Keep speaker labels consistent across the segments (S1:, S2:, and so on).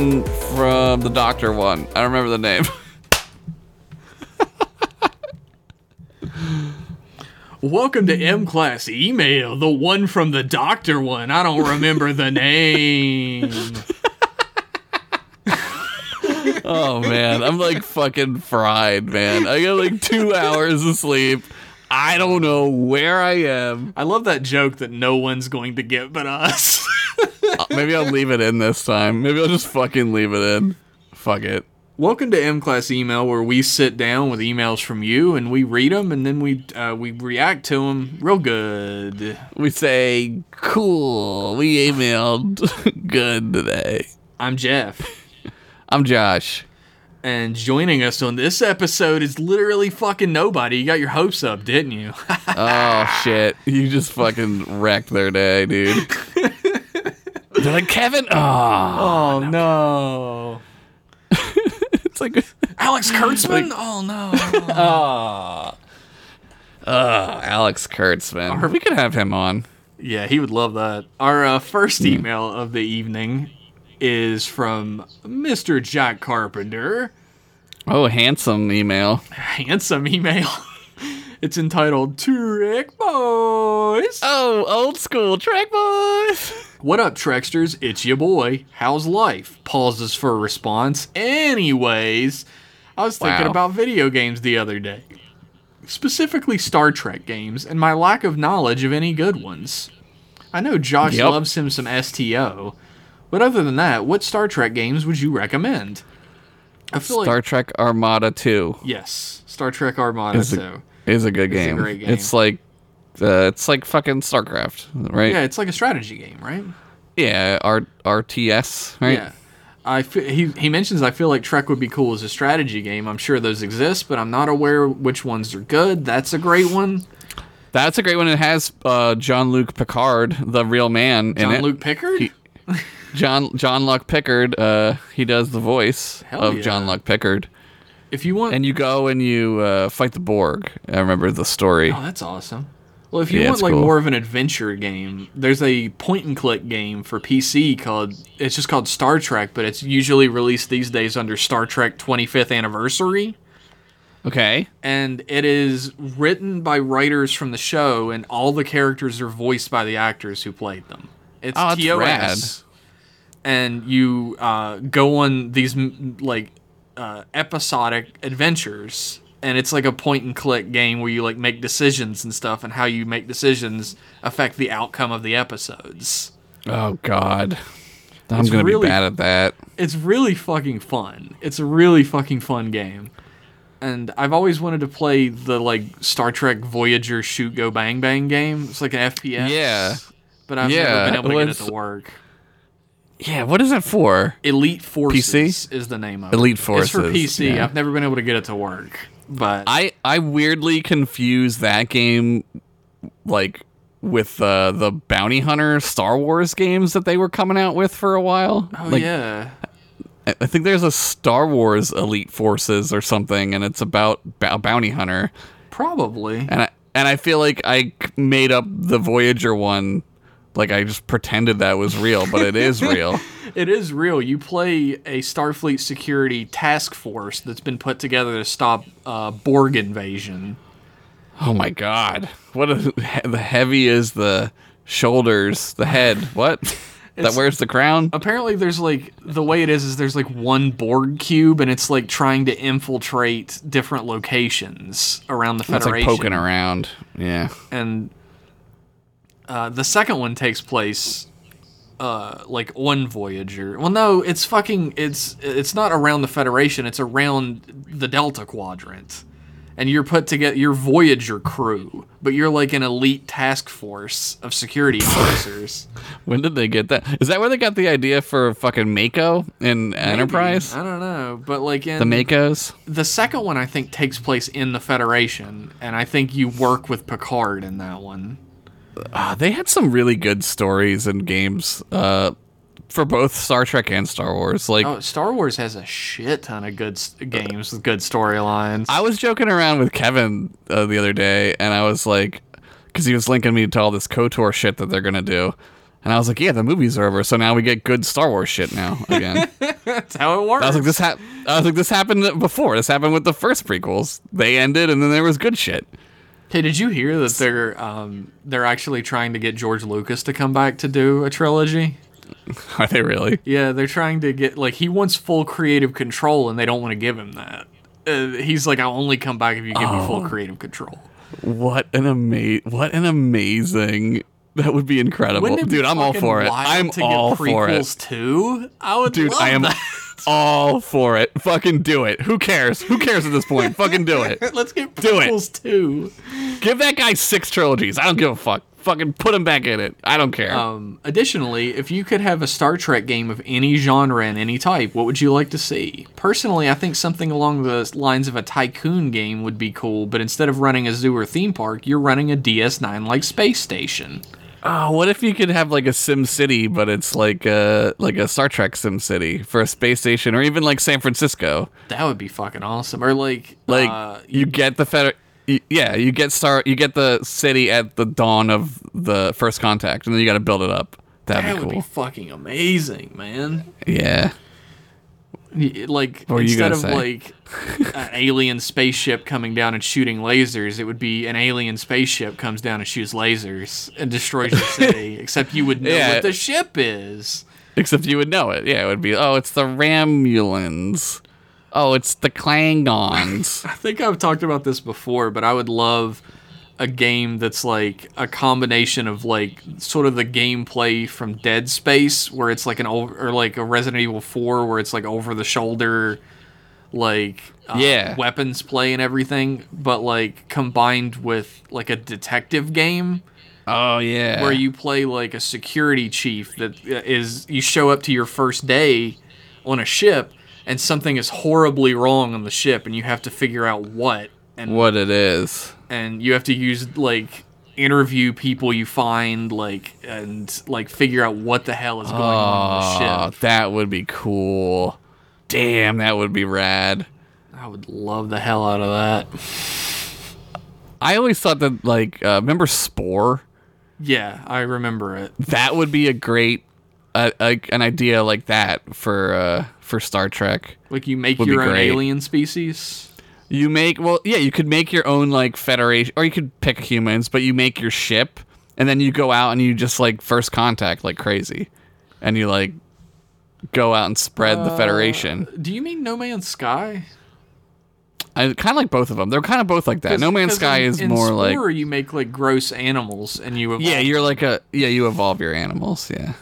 S1: one from the doctor one. I don't remember the name.
S2: Welcome to M Class Email, the one from the doctor one. I don't remember the name.
S1: oh man, I'm like fucking fried, man. I got like two hours of sleep. I don't know where I am.
S2: I love that joke that no one's going to get but us.
S1: Uh, Maybe I'll leave it in this time. Maybe I'll just fucking leave it in. Fuck it.
S2: Welcome to M Class Email, where we sit down with emails from you and we read them and then we uh, we react to them real good.
S1: We say, cool. We emailed good today.
S2: I'm Jeff,
S1: I'm Josh.
S2: And joining us on this episode is literally fucking nobody. You got your hopes up, didn't you?
S1: Oh shit. You just fucking wrecked their day, dude. They're like, Kevin? Oh.
S2: oh no,
S1: It's like,
S2: Alex Kurtzman? oh no.
S1: uh, Alex Kurtzman. We could have him on.
S2: Yeah, he would love that. Our uh, first email of the evening is from Mr. Jack Carpenter.
S1: Oh, handsome email.
S2: Handsome email. it's entitled Trek Boys.
S1: Oh, old school track boys.
S2: What up, Treksters? It's your boy. How's life? Pauses for a response. Anyways, I was thinking
S1: Wow.
S2: about video games the other day, specifically Star Trek games, and my lack of knowledge of any good ones. I know Josh
S1: Yep.
S2: loves him some STO, but other than that, what Star Trek games would you recommend? I feel
S1: Star
S2: like
S1: Trek Armada 2
S2: yes, Star Trek Armada
S1: is a, is a good
S2: It's a
S1: game.
S2: great game.
S1: It's like uh, it's like fucking StarCraft, right?
S2: Yeah, it's like a strategy game, right?
S1: Yeah, R- RTS, right?
S2: Yeah. I he, he mentions I feel like Trek would be cool as a strategy game. I'm sure those exist, but I'm not aware which ones are good. That's a great one.
S1: That's a great one. It has uh, John Luke Picard, the real man, in
S2: John
S1: it.
S2: Luke Pickard?
S1: John John Luck Pickard. Uh, he does the voice
S2: Hell
S1: of
S2: yeah.
S1: John Luck Pickard,
S2: if you want
S1: and you go and you uh, fight the Borg. I remember the story.
S2: Oh, that's awesome. Well, if you
S1: Yeah,
S2: want like
S1: cool.
S2: more of an adventure game, there's a point and click game for PC called it's just called Star Trek, but it's usually released these days under Star Trek 25th Anniversary.
S1: Okay.
S2: and it is written by writers from the show, and all the characters are voiced by the actors who played them. It's
S1: Oh,
S2: TOS. And you uh, go on these like uh, episodic adventures, and it's like a point and click game where you like make decisions and stuff, and how you make decisions affect the outcome of the episodes.
S1: Oh God, I'm
S2: It's
S1: gonna
S2: really-
S1: be bad at that.
S2: It's really fucking fun. It's a really fucking fun game. And I've always wanted to play the like Star Trek Voyager shoot go bang bang game. It's like an FPS.
S1: Yeah.
S2: But I've
S1: Yeah,
S2: never been able to
S1: well,
S2: get it to work.
S1: Yeah. What is it for?
S2: Elite Forces
S1: PC?
S2: is the name of
S1: Elite
S2: it. It's for PC.
S1: yeah.
S2: I've never been able to get it to work. But
S1: I I weirdly confuse that game, like with uh, the bounty hunter Star Wars games that they were coming out with for a while.
S2: oh
S1: like,
S2: yeah.
S1: I I think there's a Star Wars Elite Forces or something, and it's about a bounty hunter.
S2: Probably.
S1: And I and I feel like I made up the Voyager one, like I just pretended that was real, but it is real.
S2: It is real. You play a Starfleet security task force that's been put together to stop uh, Borg invasion.
S1: Oh my god! What a, the heavy is the shoulders, the head. What? that wears the crown?
S2: apparently there's like the way it is is there's like one Borg cube and it's like trying to infiltrate different locations around the Federation.
S1: It's like poking around. Yeah.
S2: And uh, the second one takes place uh, like on Voyager. Well, no, it's fucking it's it's not around the Federation. It's around the Delta Quadrant. And you're put together, you're Voyager crew, but you're like an elite task force of security officers.
S1: When did they get that? Is that where they got the idea for fucking MACO in Enterprise?
S2: I don't know, but like in
S1: The MACOs?
S2: the second one, I think takes place in the Federation, and I think you work with Picard in that one.
S1: Ah, they had some really good stories and games uh, for both Star Trek and Star Wars. Like,
S2: Oh, Star Wars has a shit ton of good games with good storylines.
S1: I was joking around with Kevin uh, the other day, and I was like, because he was linking me to all this KOTOR shit that they're gonna do. And I was like, yeah, the movies are over, so now we get good Star Wars shit now again.
S2: That's how it works.
S1: I was like, this hap- I was like, this happened before. This happened with the first prequels. They ended, and then there was good shit.
S2: Hey, did you hear that they're um, they're actually trying to get George Lucas to come back to do a trilogy?
S1: Are they really?
S2: Yeah, they're trying to get like he wants full creative control, and they don't want to give him that. Uh, he's like, I'll only come back if you give me full
S1: Oh.
S2: creative control.
S1: What an ama- What an amazing. That would be incredible,
S2: be
S1: dude. I'm all for it. I'm
S2: to
S1: all
S2: get
S1: for it.
S2: too. I would,
S1: Dude,
S2: love
S1: I am
S2: that.
S1: All for it. Fucking do it. Who cares? Who cares at this point? Fucking do it.
S2: Let's get
S1: Do it. Give that guy six trilogies. I don't give a fuck. Fucking put him back in it. I don't care.
S2: Um, additionally, if you could have a Star Trek game of any genre and any type, what would you like to see? Personally, I think something along the lines of a tycoon game would be cool, but instead of running a zoo or theme park, you're running a DS9 like space station.
S1: Oh, what if you could have like a Sim City, but it's like a like a Star Trek Sim City for a space station, or even like San Francisco.
S2: That would be fucking awesome. Or like,
S1: Like
S2: uh,
S1: you get the feder- y- yeah, you get star, you get the city at the dawn of the first contact, and then you got to build it up. That'd
S2: that
S1: be
S2: would be fucking amazing, man.
S1: yeah.
S2: Like
S1: What
S2: instead of
S1: say?
S2: like an alien spaceship coming down and shooting lasers, it would be an alien spaceship comes down and shoots lasers and destroys your city. except you would know
S1: Yeah.
S2: what the ship is.
S1: Except you would know it. Yeah, it would be. Oh, it's the Romulans. Oh, it's the Klingons.
S2: I think I've talked about this before, but I would love a game that's like a combination of like sort of the gameplay from Dead Space, where it's like an or like a Resident Evil Four, where it's like over the shoulder, like uh,
S1: Yeah.
S2: weapons play and everything, but like combined with like a detective game
S1: oh yeah.
S2: where you play like a security chief that uh, you show up to your first day on a ship and something is horribly wrong on the ship and you have to figure out what and
S1: what it is.
S2: And you have to use like interview people you find like and like figure out what the hell is going on on the
S1: Oh,
S2: ship.
S1: that would be cool. Damn, that would be rad.
S2: I would love the hell out of that.
S1: I always thought that like uh, remember Spore?
S2: Yeah, I remember it.
S1: That would be a great uh, a, an idea like that for uh, for Star Trek.
S2: Like you make
S1: Would
S2: your own
S1: great.
S2: alien species.
S1: You make well, yeah, you could make your own like federation, or you could pick humans, but you make your ship, and then you go out and you just like first contact like crazy, and you like go out and spread the federation.
S2: Do you mean No Man's Sky?
S1: I kind of like both of them. They're kind of both like that. No Man's Sky
S2: in,
S1: is
S2: in
S1: more like
S2: you make like gross animals and you evolve
S1: yeah, you're like a yeah, you evolve your animals, yeah.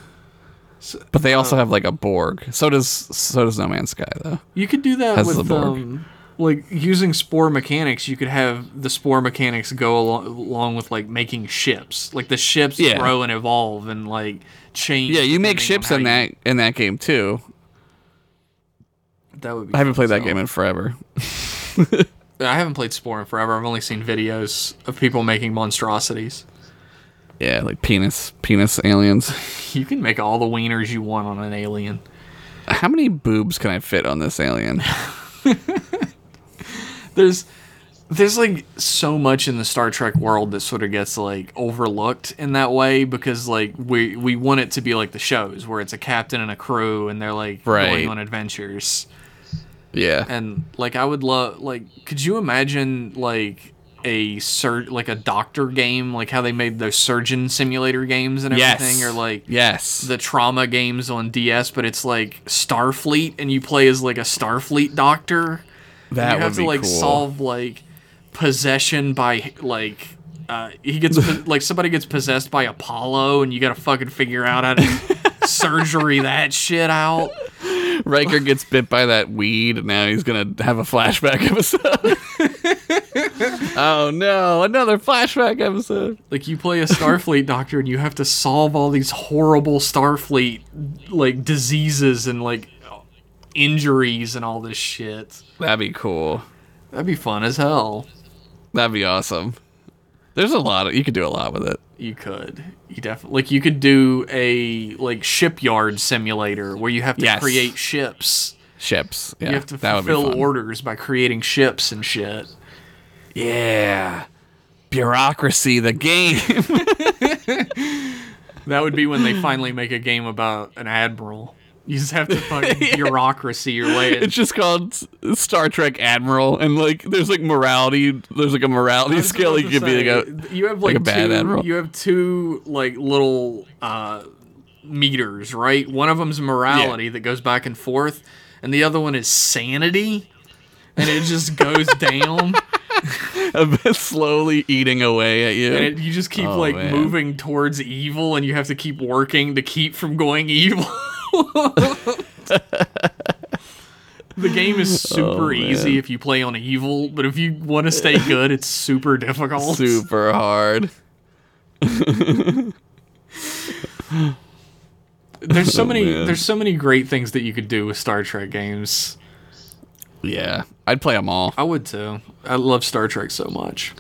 S1: But they also have like a Borg. So does so does No Man's Sky though.
S2: You could do that
S1: Has
S2: with
S1: the Borg.
S2: um, like using spore mechanics. You could have the spore mechanics go along, along with like making ships. Like the ships
S1: Yeah.
S2: grow and evolve and like change.
S1: Yeah, you make ships in
S2: you-
S1: that in that game too.
S2: That would be.
S1: I haven't played that game in forever.
S2: I haven't played Spore in forever. I've only seen videos of people making monstrosities.
S1: Yeah, like penis penis aliens.
S2: You can make all the wieners you want on an alien.
S1: How many boobs can I fit on this alien?
S2: there's there's like so much in the Star Trek world that sort of gets like overlooked in that way because like we we want it to be like the shows where it's a captain and a crew and they're like
S1: Right.
S2: going on adventures.
S1: Yeah.
S2: And like I would love like could you imagine like a sur- like a doctor game like how they made those surgeon simulator games and
S1: Yes.
S2: everything or like
S1: yes.
S2: the trauma games on DS but it's like Starfleet and you play as like a Starfleet doctor
S1: that
S2: you have to like
S1: cool.
S2: solve like possession by like uh, he gets like somebody gets possessed by Apollo and you got to fucking figure out how to surgery that shit out.
S1: Riker gets bit by that weed, and now he's gonna have a flashback episode. oh no, another flashback episode.
S2: Like you play a Starfleet doctor and you have to solve all these horrible Starfleet like diseases and like injuries and all this shit.
S1: That'd be cool.
S2: That'd be fun as hell.
S1: That'd be awesome. There's a lot of you could do a lot with it.
S2: You could. You definitely like you could do a like shipyard simulator where you have to
S1: Yes.
S2: create ships.
S1: Ships. Yeah,
S2: You have to fulfill orders by creating ships and shit.
S1: Yeah. Bureaucracy, the game.
S2: That would be when they finally make a game about an admiral. You just have to fucking bureaucracy your way in.
S1: It's just called Star Trek Admiral, and like there's like morality. There's like a morality scale. You could be like a
S2: you have like,
S1: a bad
S2: two,
S1: admiral.
S2: You have two like little uh, meters, right? One of them's morality that goes back and forth, and the other one is sanity, and it just goes down,
S1: a bit slowly eating away at you.
S2: and it, you just keep
S1: Oh,
S2: like
S1: man.
S2: moving towards evil, and you have to keep working to keep from going evil. The game is super
S1: Oh,
S2: easy if you play on evil, but if you want to stay good, it's super difficult.
S1: Super hard.
S2: There's so
S1: Oh,
S2: many
S1: man.
S2: there's so many great things that you could do with Star Trek games.
S1: Yeah, I'd play them all.
S2: I would too. I love Star Trek so much.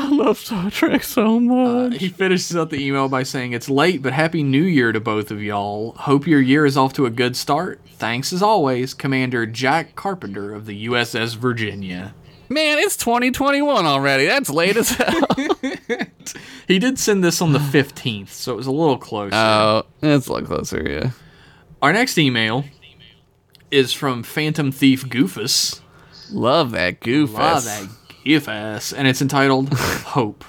S1: I love Star Trek so much.
S2: Uh, he finishes up the email by saying, It's late, but Happy New Year to both of y'all. Hope your year is off to a good start. Thanks as always, Commander Jack Carpenter of the USS Virginia.
S1: Man, it's 2021 already. That's late as hell.
S2: He did send this on the 15th, so it was a little closer.
S1: oh, it's a lot closer. Yeah.
S2: Our next email is from Phantom Thief Goofus.
S1: Love that Goofus.
S2: Love that Goofus. And it's entitled Hope.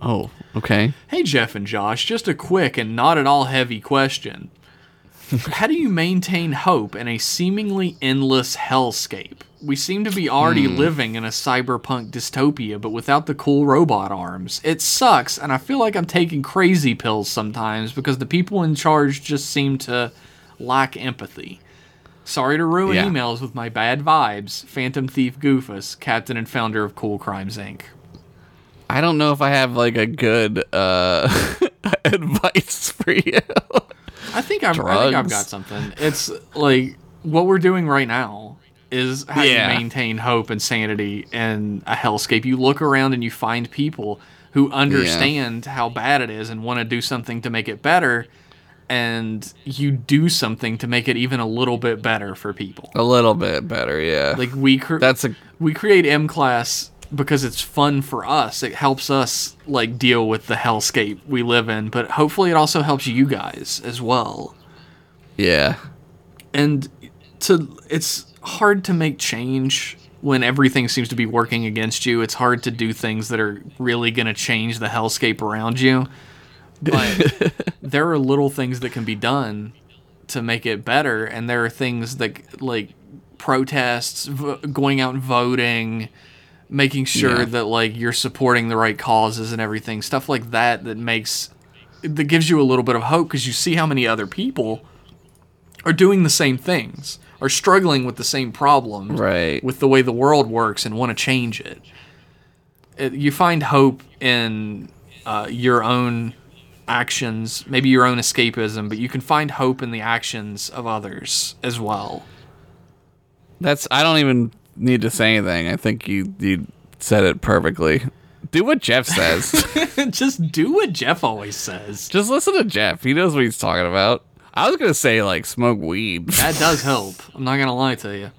S1: Oh, okay.
S2: Hey, Jeff and Josh, just a quick and not at all heavy question. How do you maintain hope in a seemingly endless hellscape? We seem to be already hmm. living in a cyberpunk dystopia, but without the cool robot arms. It sucks, and I feel like I'm taking crazy pills sometimes because the people in charge just seem to lack empathy. Sorry to ruin
S1: Yeah.
S2: emails with my bad vibes. Phantom Thief Goofus, captain and founder of Cool Crimes Inc.
S1: I don't know if I have like a good uh advice for you.
S2: I think I've, I think I've got something. It's like what we're doing right now is how
S1: Yeah.
S2: you maintain hope and sanity in a hellscape. You look around and you find people who understand how bad it is and want to do something to make it better, and you do something to make it even a little bit better for people.
S1: a little bit better, yeah.
S2: Like we cre-
S1: That's a
S2: we create M class because it's fun for us. It helps us like deal with the hellscape we live in, but hopefully it also helps you guys as well.
S1: yeah.
S2: and to it's hard to make change when everything seems to be working against you it's hard to do things that are really going to change the hellscape around you but there are little things that can be done to make it better and there are things that like protests v- going out and voting making sure
S1: Yeah.
S2: that like you're supporting the right causes and everything stuff like that that makes that gives you a little bit of hope because you see how many other people are doing the same things, are struggling with the same problems,
S1: Right.
S2: with the way the world works and want to change it. It- you find hope in uh, your own actions, maybe your own escapism, but you can find hope in the actions of others as well.
S1: That's I don't even need to say anything. I think you you said it perfectly. Do what Jeff says.
S2: Just do what Jeff always says.
S1: Just listen to Jeff. He knows what he's talking about. I was gonna say like smoke weed.
S2: That does help. I'm not gonna lie to you.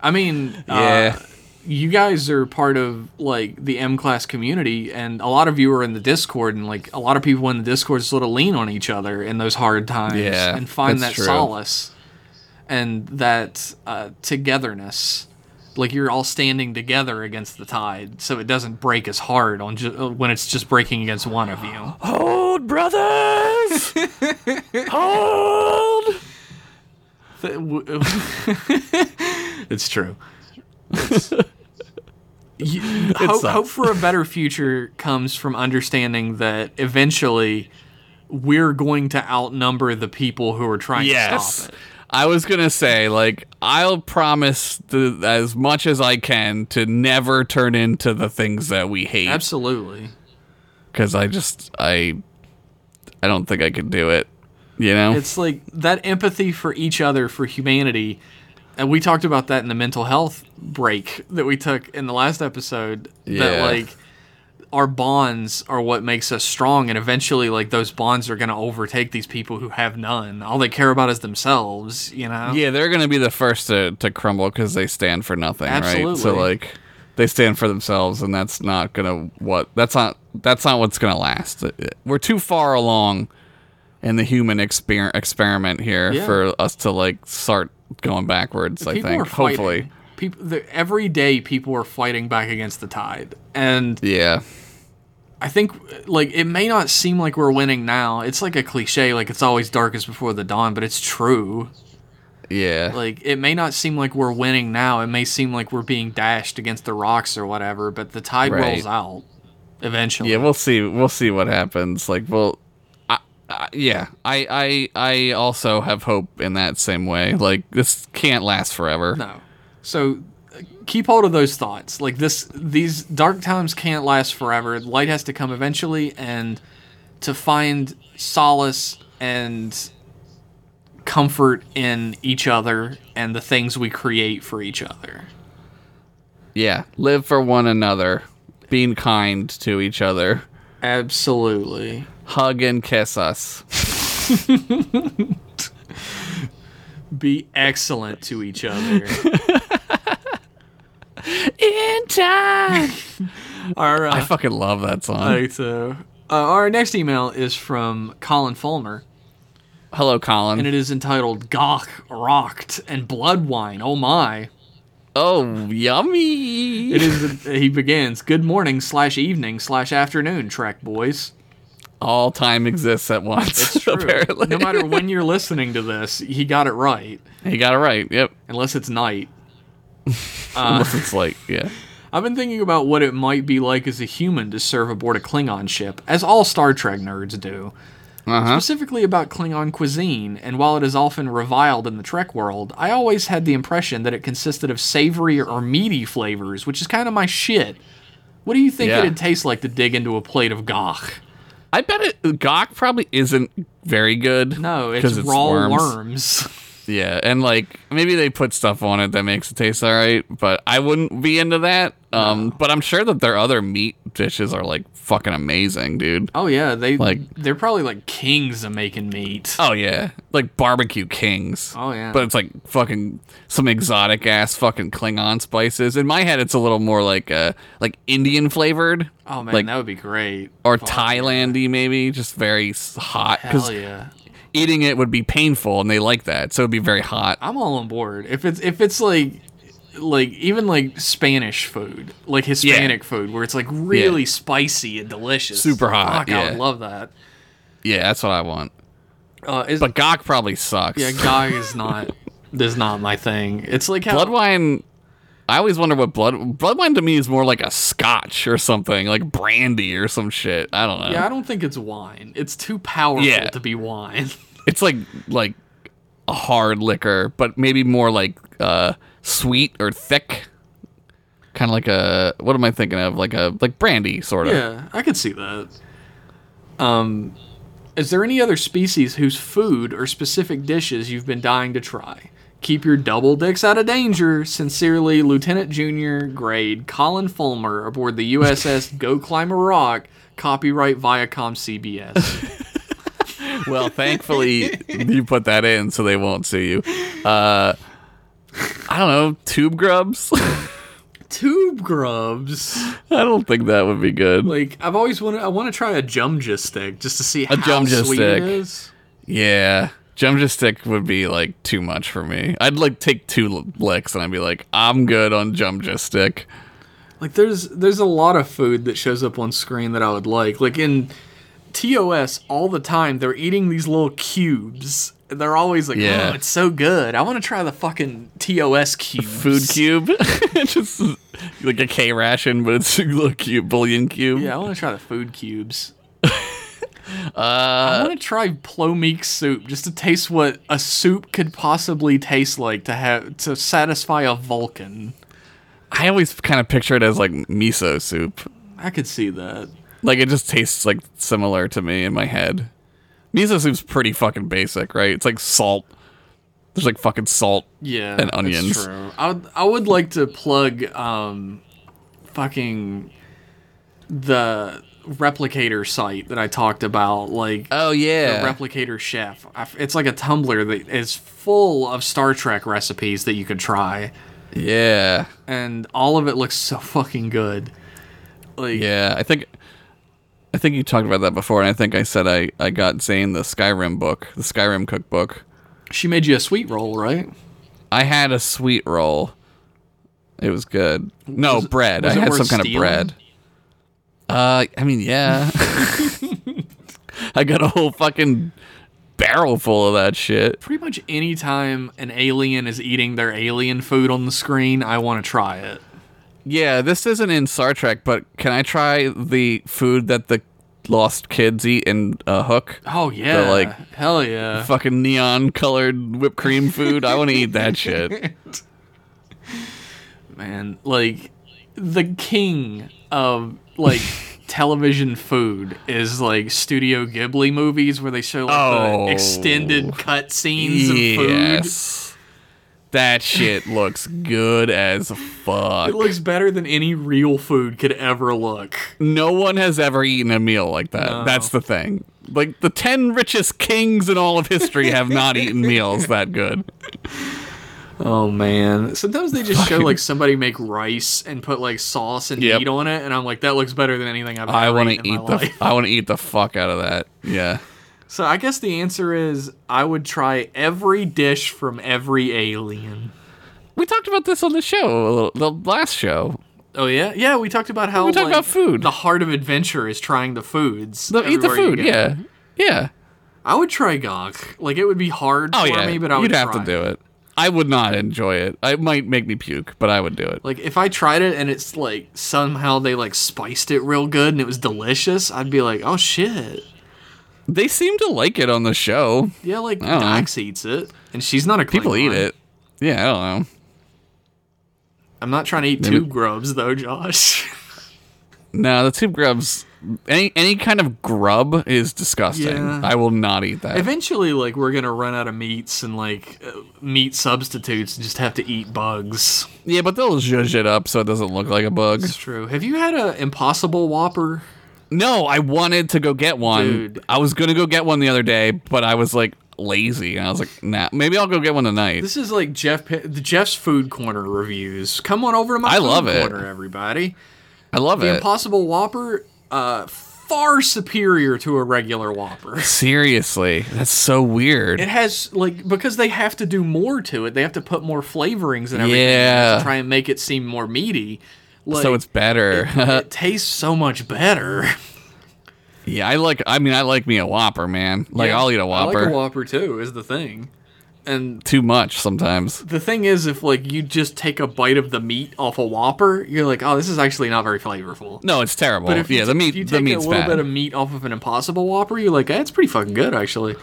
S2: I mean,
S1: Yeah.
S2: uh, you guys are part of like the M class community, and a lot of you are in the Discord, and like a lot of people in the Discord sort of lean on each other in those hard times,
S1: Yeah,
S2: and find that
S1: true.
S2: solace and that uh, togetherness. Like you're all standing together against the tide, so it doesn't break as hard on ju- uh, when it's just breaking against one of you.
S1: Hold, brothers. Hold.
S2: It's true. You- hope, hope for a better future comes from understanding that eventually we're going to outnumber the people who are trying to stop it.
S1: I was gonna say like I'll promise to, as much as I can to never turn into the things that we hate
S2: Absolutely.
S1: because I just I I don't think I could do it. You know.
S2: It's like that empathy for each other, for humanity. And we talked about that in the mental health break that we took in the last episode.
S1: yeah.
S2: That like our bonds are what makes us strong, and eventually, like those bonds are going to overtake these people who have none. All they care about is themselves. You know.
S1: Yeah, they're gonna be the first to, to crumble because they stand for nothing, right? So like, they stand for themselves, and that's not gonna what that's not that's not what's gonna last. We're too far along in the human exper- experiment here
S2: Yeah.
S1: for us to like start going backwards. I
S2: people
S1: think hopefully,
S2: People, the, every day, people are fighting back against the tide, and
S1: yeah,
S2: I think like it may not seem like we're winning now. It's like a cliche, like it's always darkest before the dawn, but it's true.
S1: yeah,
S2: Like it may not seem like we're winning now. It may seem like we're being dashed against the rocks or whatever, but the tide
S1: Right.
S2: rolls out eventually.
S1: yeah. We'll see. We'll see what happens. Like, we'll. I, yeah, I, I, I also have hope in that same way. Like, this can't last forever.
S2: No. So uh, keep hold of those thoughts. Like this these dark times can't last forever. Light has to come eventually and to find solace and comfort in each other and the things we create for each other.
S1: Yeah, live for one another, being kind to each other,
S2: Absolutely.
S1: Hug and kiss us.
S2: Be excellent to each other.
S1: In time.
S2: Our uh,
S1: I fucking love that song.
S2: I so uh, our next email is from Colin Fulmer.
S1: Hello, Colin.
S2: and it is entitled Gagh, Rocked, and Blood Wine. Oh my.
S1: oh, yummy.
S2: It is, he begins, Good morning slash evening slash afternoon, Trek boys.
S1: All time exists at once.
S2: It's true.
S1: Apparently,
S2: No matter when you're listening to this, he got it right.
S1: he got it right. Yep.
S2: Unless it's night.
S1: Unless it's like, yeah.
S2: I've been thinking about what it might be like as a human to serve aboard a Klingon ship, as all Star Trek nerds do.
S1: Uh huh.
S2: Specifically about Klingon cuisine, and while it is often reviled in the Trek world, I always had the impression that it consisted of savory or meaty flavors, which is kind of my shit. What do you think
S1: Yeah.
S2: it'd taste like to dig into a plate of gagh?
S1: I bet it. Gagh probably isn't very good.
S2: No, it's raw
S1: worms.
S2: worms.
S1: Yeah, and like maybe they put stuff on it that makes it taste all right, but I wouldn't be into that. Um, but I'm sure that their other meat dishes are like fucking amazing, dude.
S2: oh yeah, they
S1: Like-
S2: they're probably like kings of making meat.
S1: Oh yeah, like barbecue kings.
S2: Oh, yeah.
S1: but it's like fucking some exotic ass fucking Klingon spices. In my head, it's a little more like uh like Indian flavored.
S2: Oh man,
S1: like
S2: that would be great.
S1: or
S2: Fuck,
S1: Thailandy maybe, just very hot.
S2: Hell yeah.
S1: eating it would be painful, and they like that, so it'd be very hot.
S2: I'm all on board. If it's if it's like like even like Spanish food, like Hispanic food, where it's like really spicy and delicious,
S1: Super hot,
S2: Fuck, I would love that.
S1: Yeah, that's what I want.
S2: Uh, is,
S1: But Gagh probably sucks.
S2: yeah, Gagh is not is not my thing. It's like how
S1: blood wine. I always wonder what blood blood wine to me is more like a scotch or something, like brandy or some shit. I don't know.
S2: yeah, I don't think it's wine. It's too powerful
S1: Yeah.
S2: to be wine.
S1: It's like like a hard liquor, but maybe more like uh, sweet or thick. Kind of like a what am I thinking of? Like a like brandy sort of.
S2: yeah, I could see that. Um, is there any other species whose food or specific dishes you've been dying to try? Keep your double dicks out of danger. Sincerely, Lieutenant Junior Grade Colin Fulmer aboard the USS Go Climb a Rock. Copyright Viacom CBS.
S1: Well, thankfully you put that in so they won't sue you. Uh, I don't know, tube grubs.
S2: Tube grubs.
S1: I don't think that would be good.
S2: Like I've always wanted. I want to try a jumja stick just to see how
S1: Jumja
S2: sweet
S1: stick.
S2: it is.
S1: Yeah. Jumja stick would be like too much for me. I'd like take two licks and I'd be like, I'm good on Jumja stick.
S2: Like there's there's a lot of food that shows up on screen that I would like. Like in TOS all the time they're eating these little cubes. And they're always like,
S1: Yeah.
S2: "Oh, it's so good. I want to try the fucking TOS cubes."
S1: Food cube. Just like a K ration, but it's a little cube, bullion cube.
S2: Yeah, I want to try the food cubes.
S1: Uh,
S2: I want to try Plomeek soup just to taste what a soup could possibly taste like to have to satisfy a Vulcan.
S1: I always kind of picture it as like miso soup.
S2: I could see that.
S1: Like it just tastes like similar to me in my head. Miso seems pretty fucking basic, right? It's like salt. There's like fucking salt.
S2: Yeah,
S1: and
S2: that's
S1: onions.
S2: true. I would, I would like to plug um, fucking the replicator site that I talked about, like
S1: Oh yeah, the
S2: replicator chef. It's like a Tumblr that is full of Star Trek recipes that you could try,
S1: yeah.
S2: and all of it looks so fucking good. Like,
S1: Yeah, I think I think you talked about that before, and I think I said I, I got Zane the Skyrim book, the Skyrim cookbook.
S2: She made you a sweet roll, right?
S1: I had a sweet roll. It was good. No
S2: Was
S1: bread.
S2: was
S1: I had some kind of bread. Uh, I mean, yeah. I got a whole fucking barrel full of that shit.
S2: Pretty much any time an alien is eating their alien food on the screen, I want to try it.
S1: Yeah, this isn't in Star Trek, but can I try the food that the lost kids eat in uh, Hook?
S2: Oh yeah,
S1: like,
S2: hell yeah.
S1: Fucking neon colored whipped cream food. I want to eat that shit.
S2: man like the king of like television food is like studio ghibli movies where they show like
S1: Oh.
S2: the extended cut scenes of food
S1: Yes. That shit looks good as fuck.
S2: it looks better than any real food could ever look
S1: no one has ever eaten a meal like that.
S2: No.
S1: That's the thing. Like the 10 richest kings in all of history have not eaten meals that good.
S2: oh man sometimes they just show like somebody make rice and put like sauce and
S1: Yep.
S2: meat on it and i'm like that looks better than anything i've ever
S1: I want to eat the
S2: life
S1: I want to eat the fuck out of that. Yeah.
S2: So i guess the answer is i would try every dish from every alien
S1: We talked about this on the show, the last show.
S2: Oh yeah, yeah. We talked about how
S1: We talked
S2: like,
S1: about food.
S2: The heart of adventure is trying the foods.
S1: The, eat the food, yeah. Yeah.
S2: I would try gagh. Like it would be hard
S1: Oh
S2: for
S1: yeah.
S2: me, but I would
S1: You'd have
S2: try.
S1: to do it. I would not enjoy it. It might make me puke, but I would do it.
S2: Like if I tried it and it's like somehow they like spiced it real good and it was delicious, I'd be like, oh shit.
S1: They seem to like it on the show.
S2: Yeah, like
S1: don't know.
S2: Dax eats it, and she's not a
S1: People eat it. Yeah, I don't know.
S2: I'm not trying to eat
S1: Maybe-
S2: tube grubs though, Josh.
S1: No, the tube grubs. Any any kind of grub is disgusting.
S2: Yeah.
S1: I will not eat that.
S2: Eventually, like we're gonna run out of meats and like uh, meat substitutes, and just have to eat bugs.
S1: yeah, but they'll zhuzh it up so it doesn't look like a bug.
S2: It's true. Have you had a Impossible Whopper?
S1: No, I wanted to go get one.
S2: Dude.
S1: I was gonna go get one the other day, but I was like lazy, and I was like, nah, maybe I'll go get one tonight.
S2: This is like Jeff the Jeff's Food Corner reviews. Come on over to my
S1: I
S2: food
S1: love it.
S2: corner, everybody.
S1: I love
S2: The
S1: it.
S2: The Impossible Whopper, uh, far superior to a regular Whopper.
S1: Seriously, that's so weird.
S2: It has like because they have to do more to it. They have to put more flavorings and everything
S1: Yeah.
S2: to try and make it seem more meaty. Like,
S1: so it's better.
S2: it tastes so much better.
S1: yeah, I like. I mean, I like me a Whopper, man. Like
S2: Yeah,
S1: I'll eat a Whopper.
S2: like a Whopper too. Is the thing. And
S1: Too much sometimes.
S2: the thing is, if like you just take a bite of the meat off a Whopper, you're like, oh, this is actually not very flavorful.
S1: No, it's terrible.
S2: But if you
S1: yeah,
S2: t-
S1: the meat,
S2: if you
S1: the
S2: take a little
S1: bad.
S2: bit of meat off of an Impossible Whopper, you're like, eh, it's pretty fucking good actually.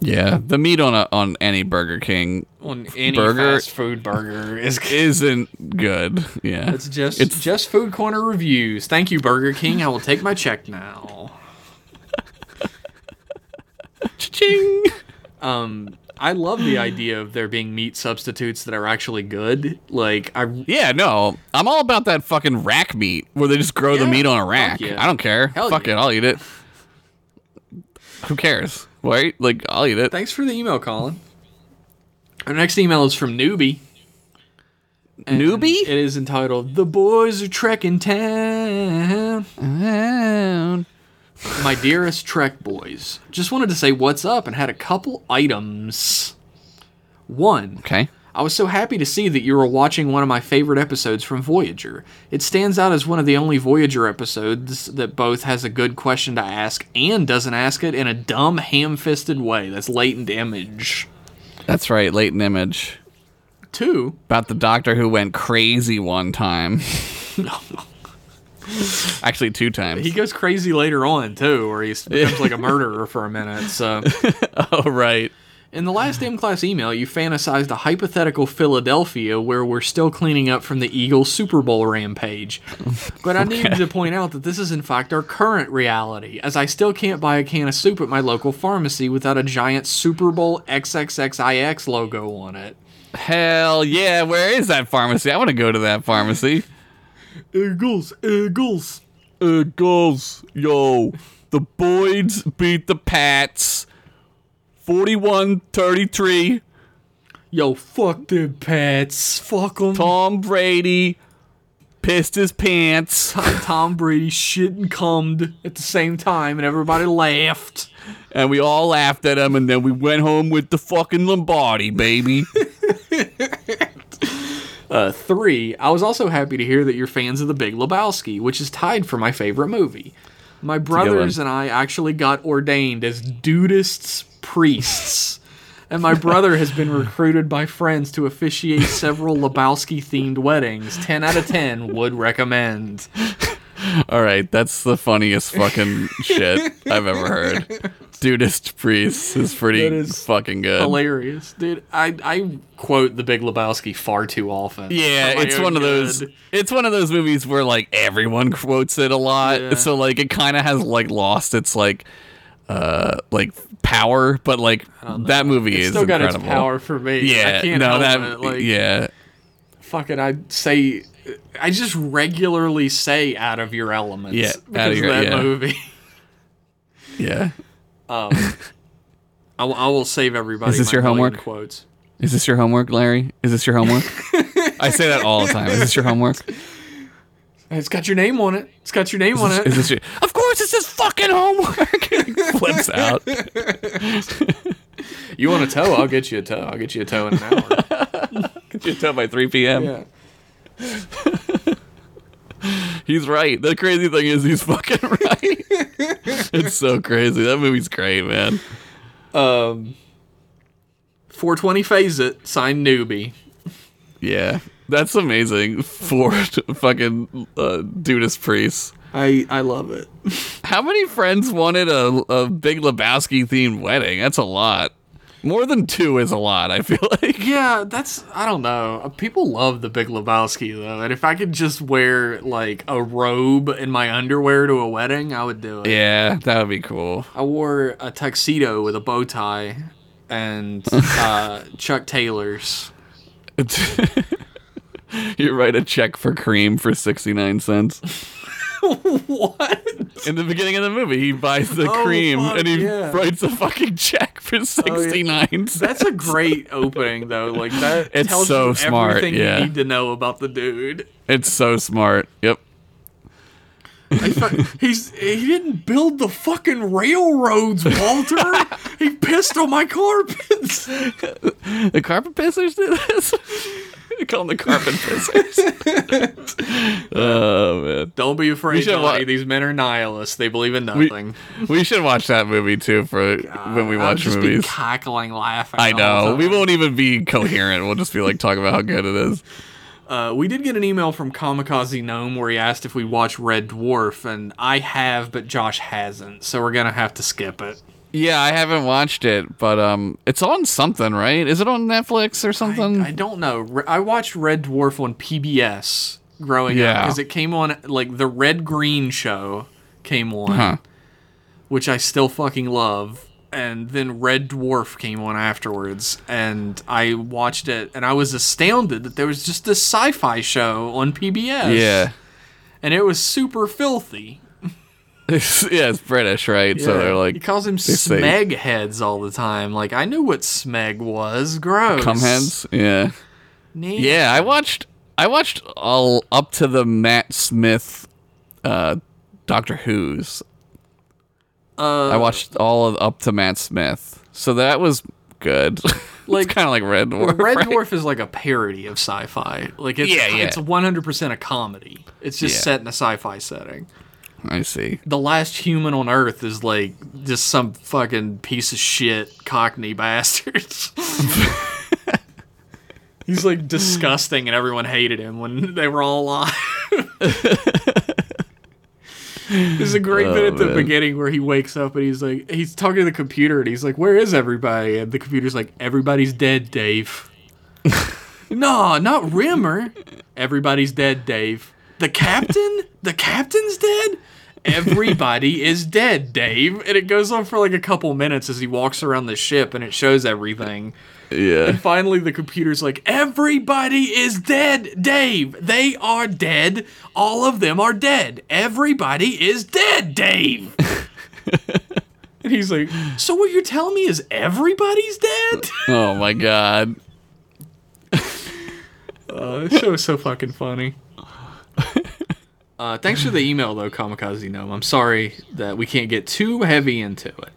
S1: Yeah, the meat on a on any Burger King
S2: On any
S1: Burger-
S2: fast food burger is
S1: isn't good. Yeah,
S2: It's just
S1: It's-
S2: just food corner reviews. Thank you, Burger King. I will take my check now.
S1: Cha-ching.
S2: Um, I love the idea of there being meat substitutes that are actually good. Like I
S1: Yeah, no, I'm all about that fucking rack meat where they just grow the meat on a rack.
S2: yeah.
S1: I don't care.
S2: Hell
S1: Fuck
S2: yeah.
S1: it, I'll eat it. Who cares? Right? Like I'll eat it.
S2: Thanks for the email, Colin. Our next email is from Newbie. And
S1: Newbie?
S2: It is entitled "The Boys Are Trekking Town." My dearest Trek boys, just wanted to say what's up and had a couple items. One,
S1: Okay.
S2: I was so happy to see that you were watching one of my favorite episodes from Voyager. It stands out as one of the only Voyager episodes that both has a good question to ask and doesn't ask it in a dumb, ham fisted way. That's latent image.
S1: That's right, latent image.
S2: Two,
S1: About the doctor who went crazy one time. Actually, two times.
S2: he goes crazy later on, too, where he becomes like a murderer for a minute. So,
S1: oh, right.
S2: In the last M Class email, you fantasized a hypothetical Philadelphia where we're still cleaning up from the Eagles Super Bowl rampage. But I needed to point out that this is in fact our current reality, as I still can't buy a can of soup at my local pharmacy without a giant Super Bowl XXXIX logo on it.
S1: Hell yeah. Where is that pharmacy? I want to go to that pharmacy.
S2: Eagles, Eagles.
S1: Eagles, yo. The Boyds beat the Pats 41 33.
S2: Yo, fuck them Pats. Fuck them.
S1: Tom Brady pissed his pants.
S2: Tom Brady shit and cummed at the same time, and everybody laughed.
S1: And we all laughed at him, and then we went home with the fucking Lombardi, baby.
S2: Uh, three, I was also happy to hear that you're fans of The Big Lebowski, which is tied for my favorite movie. My brothers and I actually got ordained as Dudeists priests. And my brother has been recruited by friends to officiate several Lebowski themed weddings. 10 out of 10 would recommend.
S1: All right, that's the funniest fucking shit I've ever heard. Dudeist priest is pretty
S2: is
S1: fucking good.
S2: Hilarious. Dude, I, I quote The Big Lebowski far too often.
S1: Yeah, it's one of those. It's one of those movies where like everyone quotes it a lot,
S2: Yeah.
S1: so like it kind of has like lost its like, uh, like power. But like that movie
S2: It's
S1: is
S2: still got
S1: incredible.
S2: its power for me.
S1: Yeah,
S2: I can't
S1: no, that
S2: it. Like,
S1: yeah,
S2: fucking I say I just regularly say out of your elements
S1: Yeah,
S2: because
S1: Out of
S2: of
S1: Your-
S2: that
S1: yeah.
S2: movie.
S1: yeah.
S2: um I, I will save everybody.
S1: Is this
S2: my
S1: your homework?
S2: Quotes.
S1: Is this your homework, Larry? Is this your homework? I say that all the time. Is this your homework?
S2: It's got your name on it. It's got your name on it.
S1: Is this your? Of course, it's his fucking homework. Flips out.
S2: you want a toe? I'll get you a toe. I'll get you a toe in an hour.
S1: Get you a toe by 3 p.m.
S2: yeah.
S1: He's right. The crazy thing is, he's fucking right. it's so crazy. That movie's great, man.
S2: Um. 420 phase it. Signed newbie.
S1: Yeah, that's amazing for fucking uh, Dudeist priests.
S2: I I love it.
S1: How many friends wanted a, a Big Lebowski themed wedding? That's a lot. More than two is a lot. I feel like.
S2: Yeah, that's I don't know. Uh, People love the Big Lebowski though, and if I could just wear like a robe and my underwear to a wedding, I would do it.
S1: Yeah, that would be cool.
S2: I wore a tuxedo with a bow tie and uh, Chuck Taylors.
S1: you write a check for cream for 69 cents.
S2: what?
S1: In the beginning of the movie, he buys the
S2: Oh,
S1: cream
S2: fuck,
S1: and he
S2: yeah. Oh,
S1: writes a fucking check for 69 cents.
S2: That's a great opening though. Like that
S1: It's
S2: tells
S1: so
S2: you
S1: smart,
S2: everything
S1: yeah.
S2: you need to know about the dude.
S1: It's so smart. Yep.
S2: He's he didn't build the fucking railroads, Walter. he pissed on my carpets.
S1: The carpet pissers do this? they call them the carpet pissers. oh, man.
S2: Don't be afraid,
S1: should
S2: Johnny.
S1: wa-
S2: These men are nihilists. They believe in nothing.
S1: we should watch that movie too for when we
S2: I'll
S1: watch
S2: just
S1: movies.
S2: be cackling, laughing.
S1: I know. We won't even be coherent. We'll just be like talking about how good it is.
S2: Uh, we did get an email from Kamikaze Gnome where he asked if we watch Red Dwarf, and I have, but Josh hasn't, so we're gonna have to skip it.
S1: Yeah, I haven't watched it, but um, it's on something, right? Is it on Netflix or something?
S2: I don't know. I watched Red Dwarf on PBS growing up because it came on like the Red Green show came on,
S1: huh.
S2: which I still fucking love. And then Red Dwarf came on afterwards, and I watched it, and I was astounded that there was just this sci-fi show on PBS.
S1: Yeah.
S2: and it was super filthy.
S1: yeah, it's British, right? So they're like
S2: he
S1: like
S2: calls him
S1: say-
S2: Smeg heads all the time. Like I knew what Smeg was. Gross.
S1: cumheads. Yeah.
S2: Nah.
S1: Yeah, I watched I watched all up to the Matt Smith uh Doctor Who's.
S2: Uh,
S1: I watched all of up to Matt Smith. So that was good.
S2: Like-
S1: it's kind of like Red Dwarf.
S2: Red
S1: right?
S2: Dwarf is like a parody of sci-fi. Like it's
S1: Yeah, yeah.
S2: it's 100% a comedy. It's just
S1: Yeah.
S2: set in a sci-fi setting.
S1: I see.
S2: The last human on Earth is like just some fucking piece of shit Cockney bastard. He's like disgusting, and everyone hated him when they were all alive. There's a great oh, bit
S1: Oh,
S2: at the
S1: man.
S2: beginning where he wakes up and he's like, he's talking to the computer and he's like, "Where is everybody?" And the computer's like, "Everybody's dead, Dave." no, not Rimmer. Everybody's dead, Dave. The captain? the captain's dead? Everybody is dead, Dave. And it goes on for like a couple minutes as he walks around the ship and it shows everything.
S1: Yeah.
S2: And finally, the computer's like, Everybody is dead, Dave. They are dead. All of them are dead. Everybody is dead, Dave. and he's like, So what you're telling me is everybody's dead?
S1: Oh my god.
S2: Uh, this show is so fucking funny. Uh, thanks for the email though, Kamikaze Gnome. I'm sorry that we can't get too heavy into it.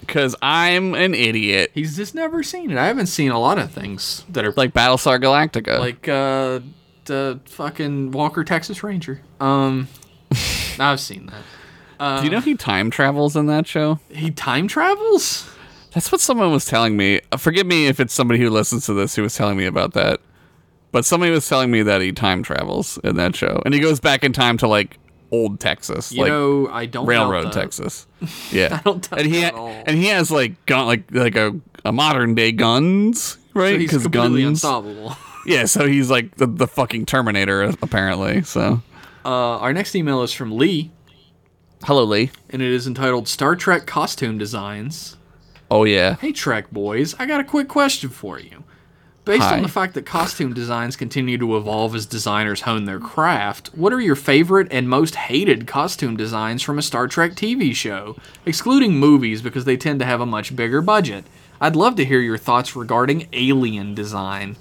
S1: Because I'm an idiot.
S2: He's just never seen it. I haven't seen a lot of things that are
S1: Like Battlestar Galactica.
S2: like uh the fucking Walker Texas Ranger. Um I've seen that.
S1: Do you know he time travels in that show?
S2: He time travels?
S1: That's what someone was telling me. Uh, Forgive me if it's somebody who listens to this who was telling me about that. But somebody was telling me that he time travels in that show. And he goes back in time to like old Texas.
S2: You
S1: like
S2: know, I don't doubt
S1: railroad
S2: that.
S1: Texas. Yeah.
S2: I don't doubt
S1: and he
S2: that
S1: ha-
S2: all.
S1: and he has like gun like like a, a modern day guns, right?
S2: So he's
S1: 'Cause
S2: completely
S1: guns.
S2: unstoppable.
S1: Yeah, so he's like the, the fucking Terminator apparently. So
S2: Uh, our next email is from Lee,
S1: hello Lee.
S2: and it is entitled Star Trek Costume Designs.
S1: Oh yeah.
S2: Hey, Trek boys, I got a quick question for you. Based
S1: Hi.
S2: on the fact that costume designs continue to evolve as designers hone their craft, what are your favorite and most hated costume designs from a Star Trek TV show, excluding movies because they tend to have a much bigger budget? I'd love to hear your thoughts regarding alien design.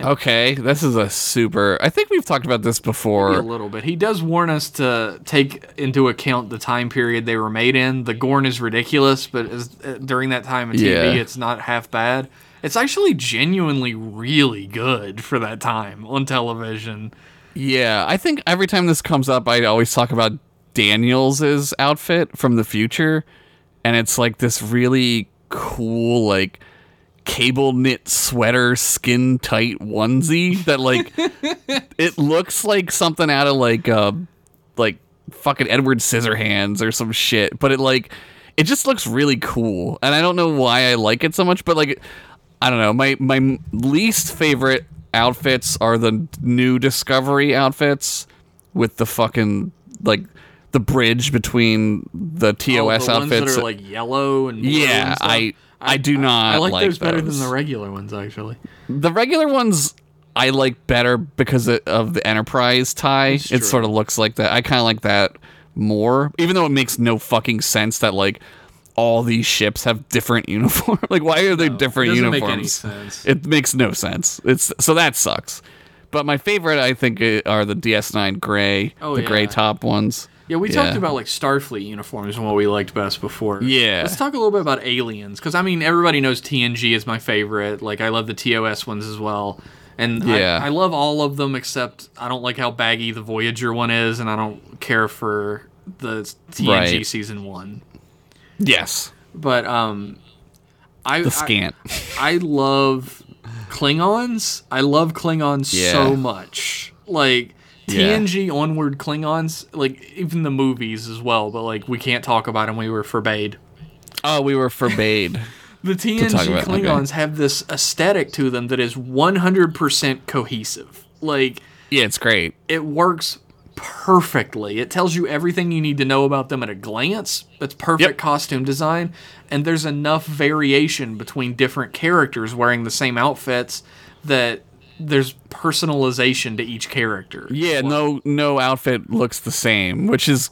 S1: Okay, this is a super. I think we've talked about this before.
S2: a little bit. He does warn us to take into account the time period they were made in. The Gorn is ridiculous, but as, uh, during that time of TV,
S1: Yeah.
S2: it's not half bad. It's actually genuinely really good for that time on television.
S1: Yeah, I think every time this comes up, I always talk about Daniels' outfit from the future, and it's like this really cool, like cable knit sweater, skin tight onesie that like it looks like something out of like uh like fucking Edward Scissorhands or some shit, but it like it just looks really cool, and I don't know why I like it so much, but like I don't know. My my least favorite outfits are the new Discovery outfits with the fucking like the bridge between the TOS
S2: Oh, the ones
S1: outfits.
S2: that are like yellow and blue
S1: yeah,
S2: and stuff.
S1: I I do not
S2: I like,
S1: like
S2: those better than the regular ones actually.
S1: The regular ones I like better because of the Enterprise tie. It sort of looks like that. I kind of like that more, even though it makes no fucking sense that like all these ships have different uniforms. like, why are they different
S2: doesn't make
S1: uniforms?
S2: sense.
S1: It makes no sense. It's so that sucks. But my favorite, I think, are the DS9 gray,
S2: Oh,
S1: the gray top ones.
S2: Yeah, we
S1: Yeah.
S2: talked about like Starfleet uniforms and what we liked best before.
S1: Yeah.
S2: Let's talk a little bit about aliens because I mean everybody knows TNG is my favorite. Like I love the TOS ones as well, and
S1: Yeah.
S2: I, I love all of them except I don't like how baggy the Voyager one is, and I don't care for the TNG
S1: Right.
S2: season one.
S1: Yes,
S2: But um, I
S1: the scant.
S2: I love Klingons. I love Klingons
S1: Yeah.
S2: so much. Like
S1: Yeah.
S2: TNG onward Klingons, like even the movies as well. But like we can't talk about them. We were forbade.
S1: oh, we were forbade.
S2: The TNG
S1: about- okay.
S2: Klingons have this aesthetic to them that is 100% cohesive. Like
S1: yeah, it's great.
S2: it works perfectly. It tells you everything you need to know about them at a glance. It's perfect
S1: Yep.
S2: costume design, and there's enough variation between different characters wearing the same outfits that there's personalization to each character.
S1: Yeah, no, no outfit looks the same, which is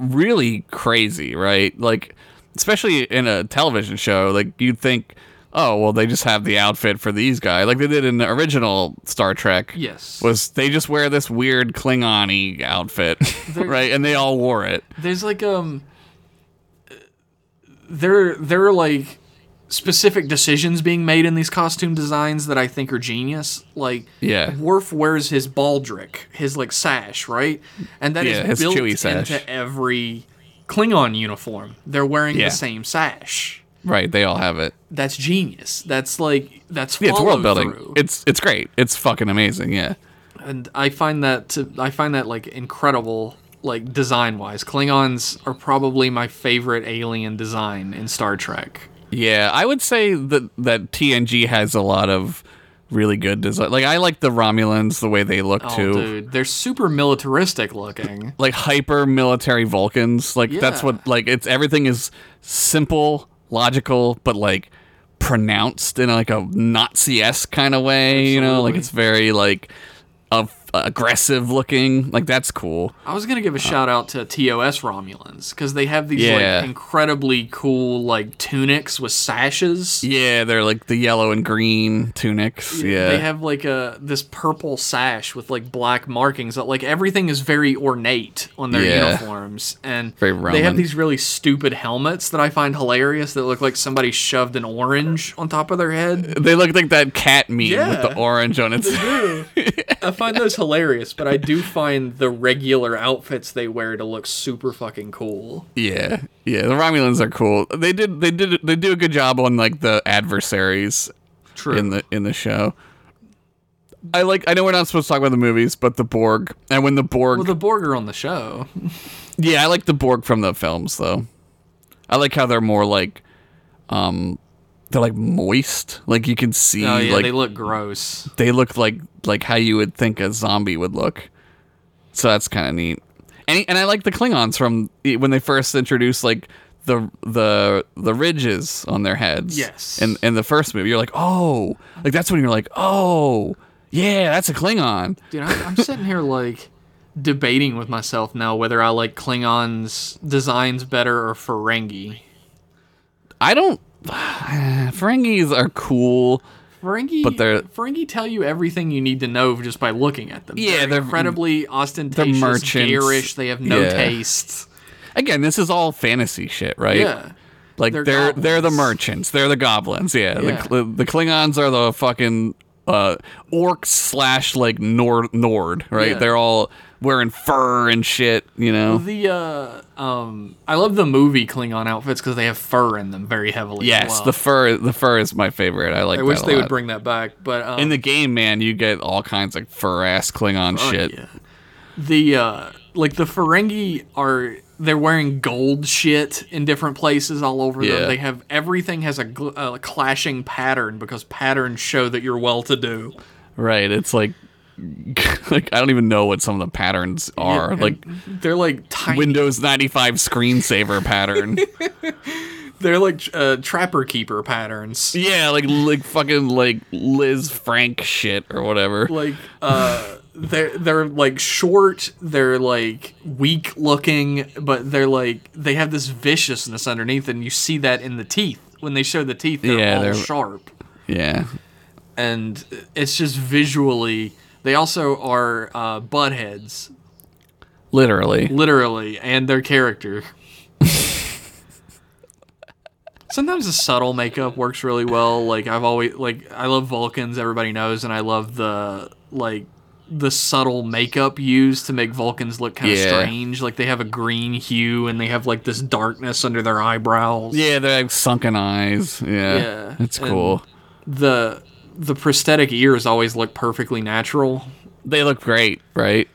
S1: really crazy, right? Like, especially in a television show, like you'd think, oh, well, they just have the outfit for these guys, like they did in the original Star Trek.
S2: Yes.
S1: was they just wear this weird Klingon-y outfit, right? And they all wore it.
S2: There's like um there there are like specific decisions being made in these costume designs that I think are genius. Like
S1: Yeah.
S2: Worf wears his baldric, his like sash, right? And that is
S1: Yeah, his
S2: built into every Klingon uniform. They're wearing
S1: Yeah.
S2: the same sash.
S1: Right, they all have it.
S2: That's genius. That's like that's
S1: Yeah, it's world building.
S2: through.
S1: It's it's great. It's fucking amazing. Yeah.
S2: and I find that to, I find that like incredible like design wise. Klingons are probably my favorite alien design in Star Trek.
S1: Yeah, I would say that that TNG has a lot of really good design. Like I like the Romulans, the way they look
S2: Oh,
S1: too.
S2: dude, they're super militaristic looking.
S1: Like hyper military Vulcans. Like that's what like it's everything is simple, logical, but like pronounced in like a Nazi esque kind of way. You know, like it's very like of aggressive looking. Like that's cool.
S2: I was gonna give a shout out to TOS Romulans because they have these
S1: Yeah.
S2: like incredibly cool like tunics with sashes.
S1: Yeah, they're like the yellow and green tunics. Yeah.
S2: They have like a this purple sash with like black markings. That, like everything is very ornate on their
S1: Yeah.
S2: uniforms, and
S1: Very
S2: they have these really stupid helmets that I find hilarious. That look like somebody shoved an orange on top of their head.
S1: they look like that cat meme with the orange on its.
S2: I find those hilarious, but I do find the regular outfits they wear to look super fucking cool.
S1: Yeah, yeah. The Romulans are cool. They did, they did, they do a good job on like the adversaries
S2: True.
S1: in the in the show. I like. I know we're not supposed to talk about the movies, but the Borg and when the Borg.
S2: well, the Borg are on the show.
S1: yeah, I like the Borg from the films though. I like how they're more like, um, they're like moist. Like you can see,
S2: Oh yeah,
S1: like
S2: they look gross.
S1: they look like like how you would think a zombie would look. So that's kind of neat. And and I like the Klingons from when they first introduced like the the the ridges on their heads.
S2: Yes.
S1: In in the first movie, you're like, oh, like that's when you're like, oh, yeah, that's a Klingon.
S2: Dude, I, I'm sitting here like debating with myself now whether I like Klingons designs better or Ferengi.
S1: I don't. Ferengis are cool.
S2: Ferengi,
S1: But they're-
S2: Ferengi tell you everything you need to know just by looking at them.
S1: Yeah,
S2: they're,
S1: they're-
S2: incredibly ostentatious,
S1: merchants.
S2: garish. They have no
S1: Yeah.
S2: taste.
S1: Again, this is all fantasy shit, right?
S2: Yeah,
S1: Like
S2: They're
S1: they're they're, the merchants. They're the goblins. Yeah.
S2: Yeah.
S1: The, the Klingons are the fucking uh, orcs slash like Nord Nord. Right.
S2: Yeah.
S1: They're all wearing fur and shit. You know.
S2: the uh, um, I love the movie Klingon outfits because they have fur in them very heavily. as
S1: yes.
S2: well.
S1: The fur. The fur is my favorite. I like.
S2: I wish they would bring that back, but um,
S1: In the game, man, you get all kinds of fur ass Klingon
S2: Oh,
S1: shit.
S2: yeah. The uh like the Ferengi are they're wearing gold shit in different places all over
S1: Yeah.
S2: them. They have everything has a, gl- a clashing pattern because patterns show that you're well to do.
S1: Right. It's like. like I don't even know what some of the patterns are. like
S2: they're like tiny.
S1: Windows 95 screensaver pattern.
S2: They're like uh, trapper keeper patterns.
S1: Yeah, like like fucking like Lisa Frank shit or whatever.
S2: Like uh they're they're like short, they're like weak looking, but they're like they have this viciousness underneath and you see that in the teeth. When they show the teeth, they're
S1: Yeah,
S2: all
S1: they're-
S2: sharp.
S1: Yeah.
S2: and it's just visually. They also are uh, buttheads,
S1: Literally.
S2: literally, and their character. Sometimes the subtle makeup works really well. Like I've always like I love Vulcans, everybody knows, and I love the like the subtle makeup used to make Vulcans look kind of
S1: Yeah.
S2: strange. Like they have a green hue and they have like this darkness under their eyebrows.
S1: Yeah, they have sunken eyes. Yeah.
S2: Yeah,
S1: It's
S2: and-
S1: cool.
S2: The the prosthetic ears always look perfectly natural.
S1: They look great, right?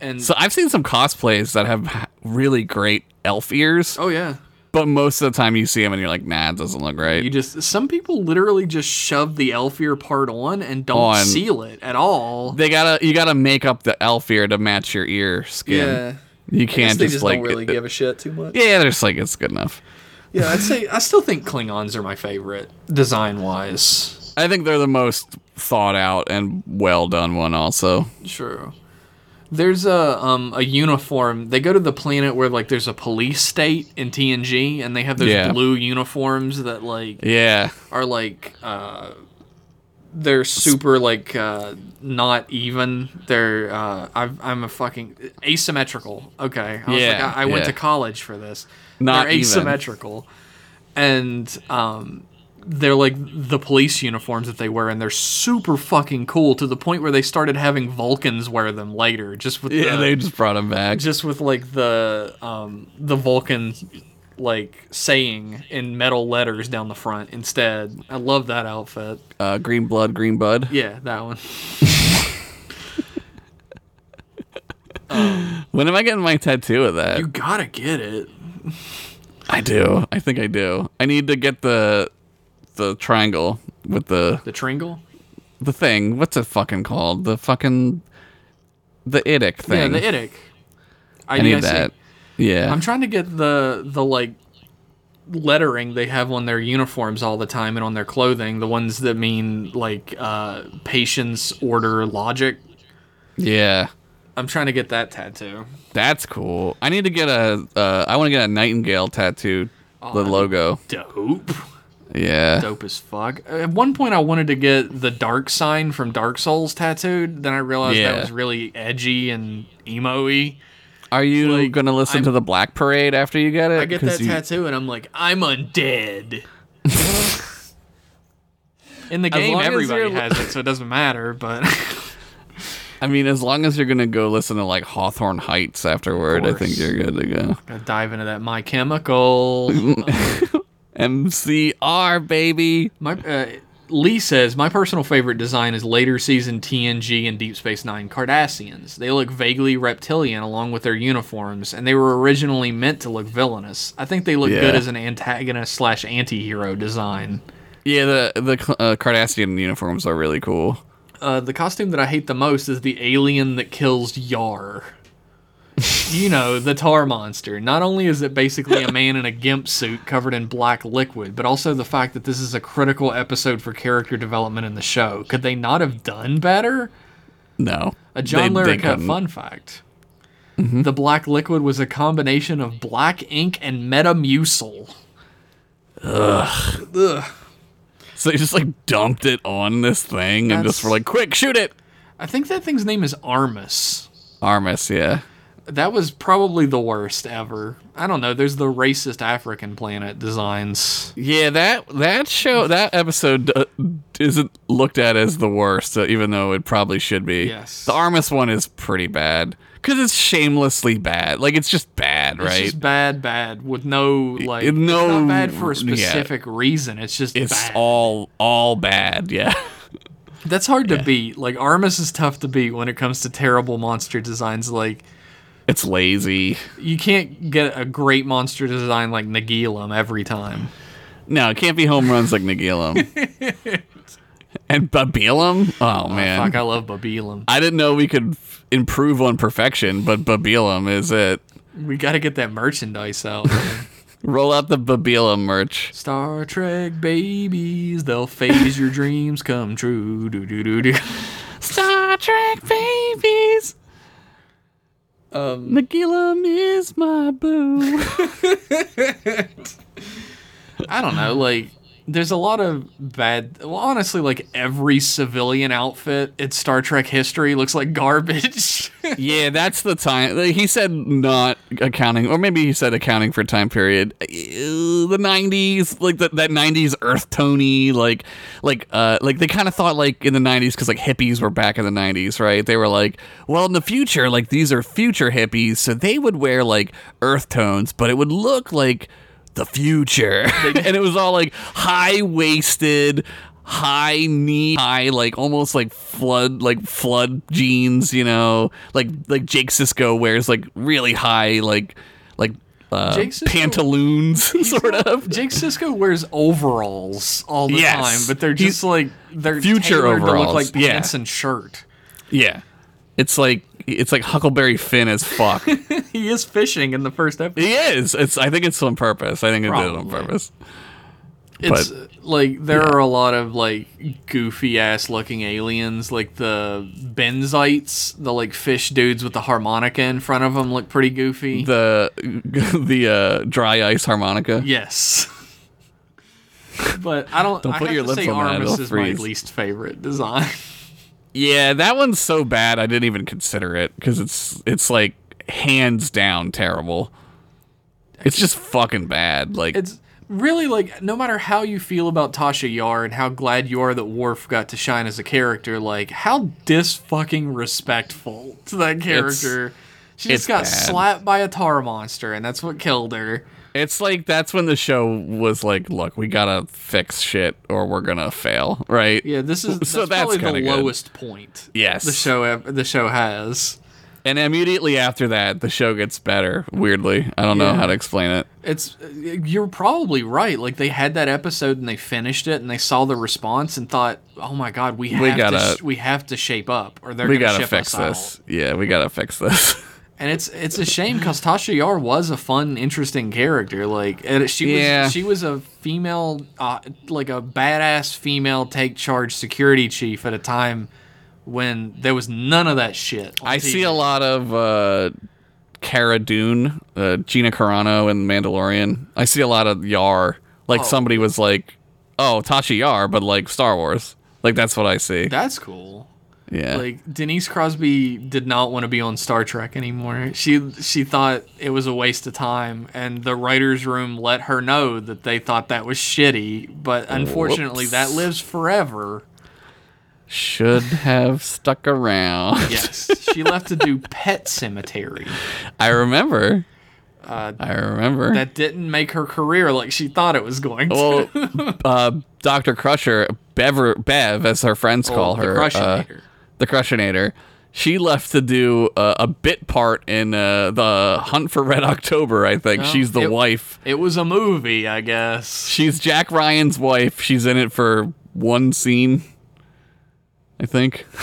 S2: And
S1: So I've seen some cosplays that have really great elf ears,
S2: oh yeah.
S1: but most of the time you see them and you're like, nah, it doesn't look right.
S2: You just some people literally just shove the elf ear part on and don't
S1: On.
S2: seal it at all.
S1: they gotta you gotta make up the elf ear to match your ear skin. Yeah. You can't
S2: they
S1: just,
S2: just
S1: like
S2: don't really give a shit too much.
S1: Yeah, they're just like it's good enough.
S2: Yeah, I'd say I still think Klingons are my favorite design wise.
S1: I think they're the most thought out and well done one also.
S2: True. There's a um a uniform. They go to the planet where like there's a police state in TNG, and they have those
S1: Yeah.
S2: blue uniforms that like
S1: Yeah.
S2: are like uh they're super like uh not even they're uh I've, i'm a fucking asymmetrical okay i was
S1: Yeah,
S2: like i, I went
S1: yeah.
S2: to college for this
S1: Not
S2: they're
S1: even.
S2: asymmetrical and um they're like the police uniforms that they wear and they're super fucking cool to the point where they started having vulcans wear them later just with
S1: Yeah,
S2: the,
S1: they just brought them back.
S2: just with like the um the Vulcan like saying in metal letters down the front instead. I love that outfit.
S1: Uh, green blood, green bud.
S2: Yeah, that one.
S1: When am I getting my tattoo of that?
S2: You gotta get it.
S1: I do. I think I do. I need to get the the triangle with the
S2: The triangle,
S1: the thing. What's it fucking called? The fucking the idic thing.
S2: Yeah, the Idic.
S1: I need
S2: see.
S1: that. Yeah.
S2: I'm trying to get the the like lettering they have on their uniforms all the time and on their clothing, the ones that mean like uh patience, order, logic.
S1: Yeah.
S2: I'm trying to get that tattoo.
S1: That's cool. I need to get a. Uh, I want to get a nightingale tattooed. the logo.
S2: Dope.
S1: Yeah.
S2: Dope as fuck. At one point, I wanted to get the dark sign from Dark Souls tattooed. Then I realized
S1: Yeah.
S2: that was really edgy and emo-y.
S1: Are you
S2: Like,
S1: gonna listen
S2: I'm-
S1: to the Black Parade after you get it?
S2: I get that
S1: you-
S2: tattoo and I'm like, I'm undead. In the game, everybody has it, so it doesn't matter. But
S1: I mean, as long as you're gonna go listen to like Hawthorne Heights afterward, I think you're good to go.
S2: gotta dive into that My Chemical. Oh.
S1: MCR baby.
S2: My uh, Lee says my personal favorite design is later season TNG and Deep Space Nine Cardassians. They look vaguely reptilian along with their uniforms, and they were originally meant to look villainous. I think they look
S1: Yeah.
S2: good as an antagonist slash anti-hero design.
S1: Yeah, the the uh, Cardassian uniforms are really cool.
S2: Uh, the costume that I hate the most is the alien that kills Yar. You know, the tar monster. Not only is it basically a man in a gimp suit covered in black liquid, but also the fact that this is a critical episode for character development in the show. Could they not have done better?
S1: No,
S2: A John Larroquette fun fact. Mm-hmm. The black liquid was a combination of black ink and Metamucil. Ugh. Ugh.
S1: So they just like dumped it on this thing and just
S2: That's-
S1: were like, "Quick, shoot it!"
S2: I think that thing's name is Armus.
S1: Armus, yeah.
S2: That was probably the worst ever. I don't know. There's the racist African planet designs.
S1: Yeah, that that show that episode uh, isn't looked at as the worst, uh, even though it probably should be.
S2: Yes.
S1: the Armus one is pretty bad because it's shamelessly bad. Like it's just bad,
S2: It's
S1: right?
S2: just bad, bad with no like.
S1: it-
S2: it's
S1: no-
S2: not bad for a
S1: yeah.
S2: specific reason. It's just
S1: it's
S2: bad.
S1: all all bad. Yeah,
S2: That's hard to beat. Like Armus is tough to beat when it comes to terrible monster designs. Like
S1: it's lazy.
S2: you can't get a great monster design like Nagilum every time.
S1: No, it can't be home runs like Nagilum and Babilum. Oh, oh man,
S2: Fuck, I love Babilum.
S1: I didn't know we could f- improve on perfection, but Babilum is it.
S2: We got to get that merchandise out.
S1: Roll out the Babilum merch.
S2: Star Trek babies, they'll phase your dreams come true. Do do do do.
S1: Star Trek babies. Um, Nagilum is my boo.
S2: I don't know, like there's a lot of bad well honestly like every civilian outfit in Star Trek history looks like garbage.
S1: yeah, that's the time. He said not accounting, or maybe he said accounting for time period. Uh, The '90s, like the, that '90s Earth Tony, like, like, uh, like they kind of thought like in the '90s because like hippies were back in the '90s, right? They were like, well, in the future, like these are future hippies, so they would wear like earth tones, but it would look like the future, and it was all like high waisted. High knee high, like almost like flood, like flood jeans, you know, like like Jake Sisko wears like really high, like like uh,
S2: Jake
S1: pantaloons, sort of.
S2: Jake Sisko wears overalls all the
S1: Yes.
S2: time, but they're
S1: He's-
S2: just like they're
S1: Future
S2: tailored to
S1: overalls,
S2: look like
S1: yeah.
S2: pants and shirt.
S1: Yeah, it's like it's like Huckleberry Finn as fuck.
S2: He is fishing in the first episode.
S1: he is. It's. I think it's on purpose. I think it did it on purpose.
S2: It's
S1: But-
S2: like there are a lot of like goofy ass looking aliens, like the benzites, the like fish dudes with the harmonica in front of them look pretty goofy.
S1: The the uh, dry ice harmonica.
S2: yes. But I don't.
S1: Don't
S2: I
S1: put your lips
S2: say
S1: on that, it'll
S2: is
S1: freeze.
S2: my least favorite design.
S1: Yeah, that one's so bad I didn't even consider it because it's it's like hands down terrible. It's just fucking bad. Like
S2: It's really like no matter how you feel about Tasha Yar and how glad you are that Worf got to shine as a character, like how dis fucking respectful to that character. she just got
S1: bad.
S2: slapped by a tar monster, and that's what killed her.
S1: It's like that's when the show was like, look, we gotta fix shit or we're gonna fail, right?
S2: Yeah, this is that's
S1: So that's
S2: probably the
S1: good.
S2: lowest point.
S1: Yes.
S2: the show the show has.
S1: And immediately after that, the show gets better. Weirdly, I don't know how to explain it.
S2: It's you're probably right. Like they had that episode and they finished it and they saw the response and thought, "Oh my god, we have
S1: We
S2: to
S1: gotta-
S2: sh- we have to shape up or they're
S1: We
S2: gonna
S1: gotta fix
S2: us out."
S1: this. Yeah, we gotta fix this.
S2: And it's it's a shame because Tasha Yar was a fun, interesting character. Like and she
S1: Yeah.
S2: was she was a female, uh, like a badass female take charge security chief at a time when there was none of that shit.
S1: I see a lot of uh, Cara Dune, uh, Gina Carano, and Mandalorian. I see a lot of Yar. Like
S2: Oh.
S1: somebody was like, "Oh, Tasha Yar," but like Star Wars. Like that's what I see.
S2: That's cool.
S1: Yeah.
S2: Like Denise Crosby did not want to be on Star Trek anymore. She she thought it was a waste of time, and the writers' room let her know that they thought that was shitty. But unfortunately,
S1: Whoops.
S2: that lives forever.
S1: Should have stuck around.
S2: Yes, she left to do Pet Sematary.
S1: I remember.
S2: Uh,
S1: I remember.
S2: that didn't make her career like she thought it was going to.
S1: well, uh, Doctor Crusher, Bever, Bev, as her friends call
S2: the
S1: her, uh. The Crushinator. She left to do uh, a bit part in uh, the Hunt for Red October. I think
S2: Oh,
S1: she's the
S2: it-
S1: wife.
S2: It was a movie, I guess.
S1: She's Jack Ryan's wife. She's in it for one scene. I think.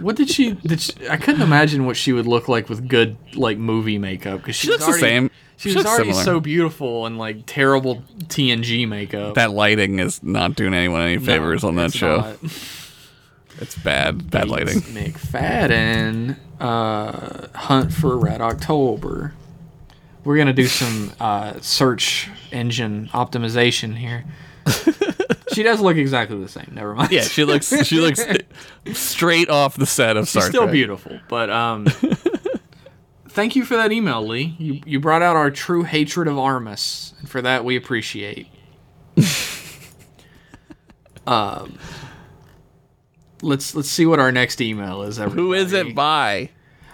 S2: What did she? Did she, I couldn't imagine what she would look like with good like movie makeup because she,
S1: looks the
S2: already,
S1: same.
S2: She,
S1: She
S2: was already
S1: similar.
S2: so beautiful and like terrible TNG makeup.
S1: That lighting is not doing anyone any
S2: No,
S1: favors on that show. It's bad. Bad lighting.
S2: McFadden, uh, Hunt for Red October. We're gonna do some uh, search engine optimization here. she does look exactly the same. Never mind.
S1: Yeah, she looks. She looks straight off the set of Star
S2: She's still
S1: Trek.
S2: beautiful, but um, thank you for that email, Lee. You you brought out our true hatred of Armus, and for that we appreciate. um, let's let's see what our next email is. Everybody.
S1: Who is it by?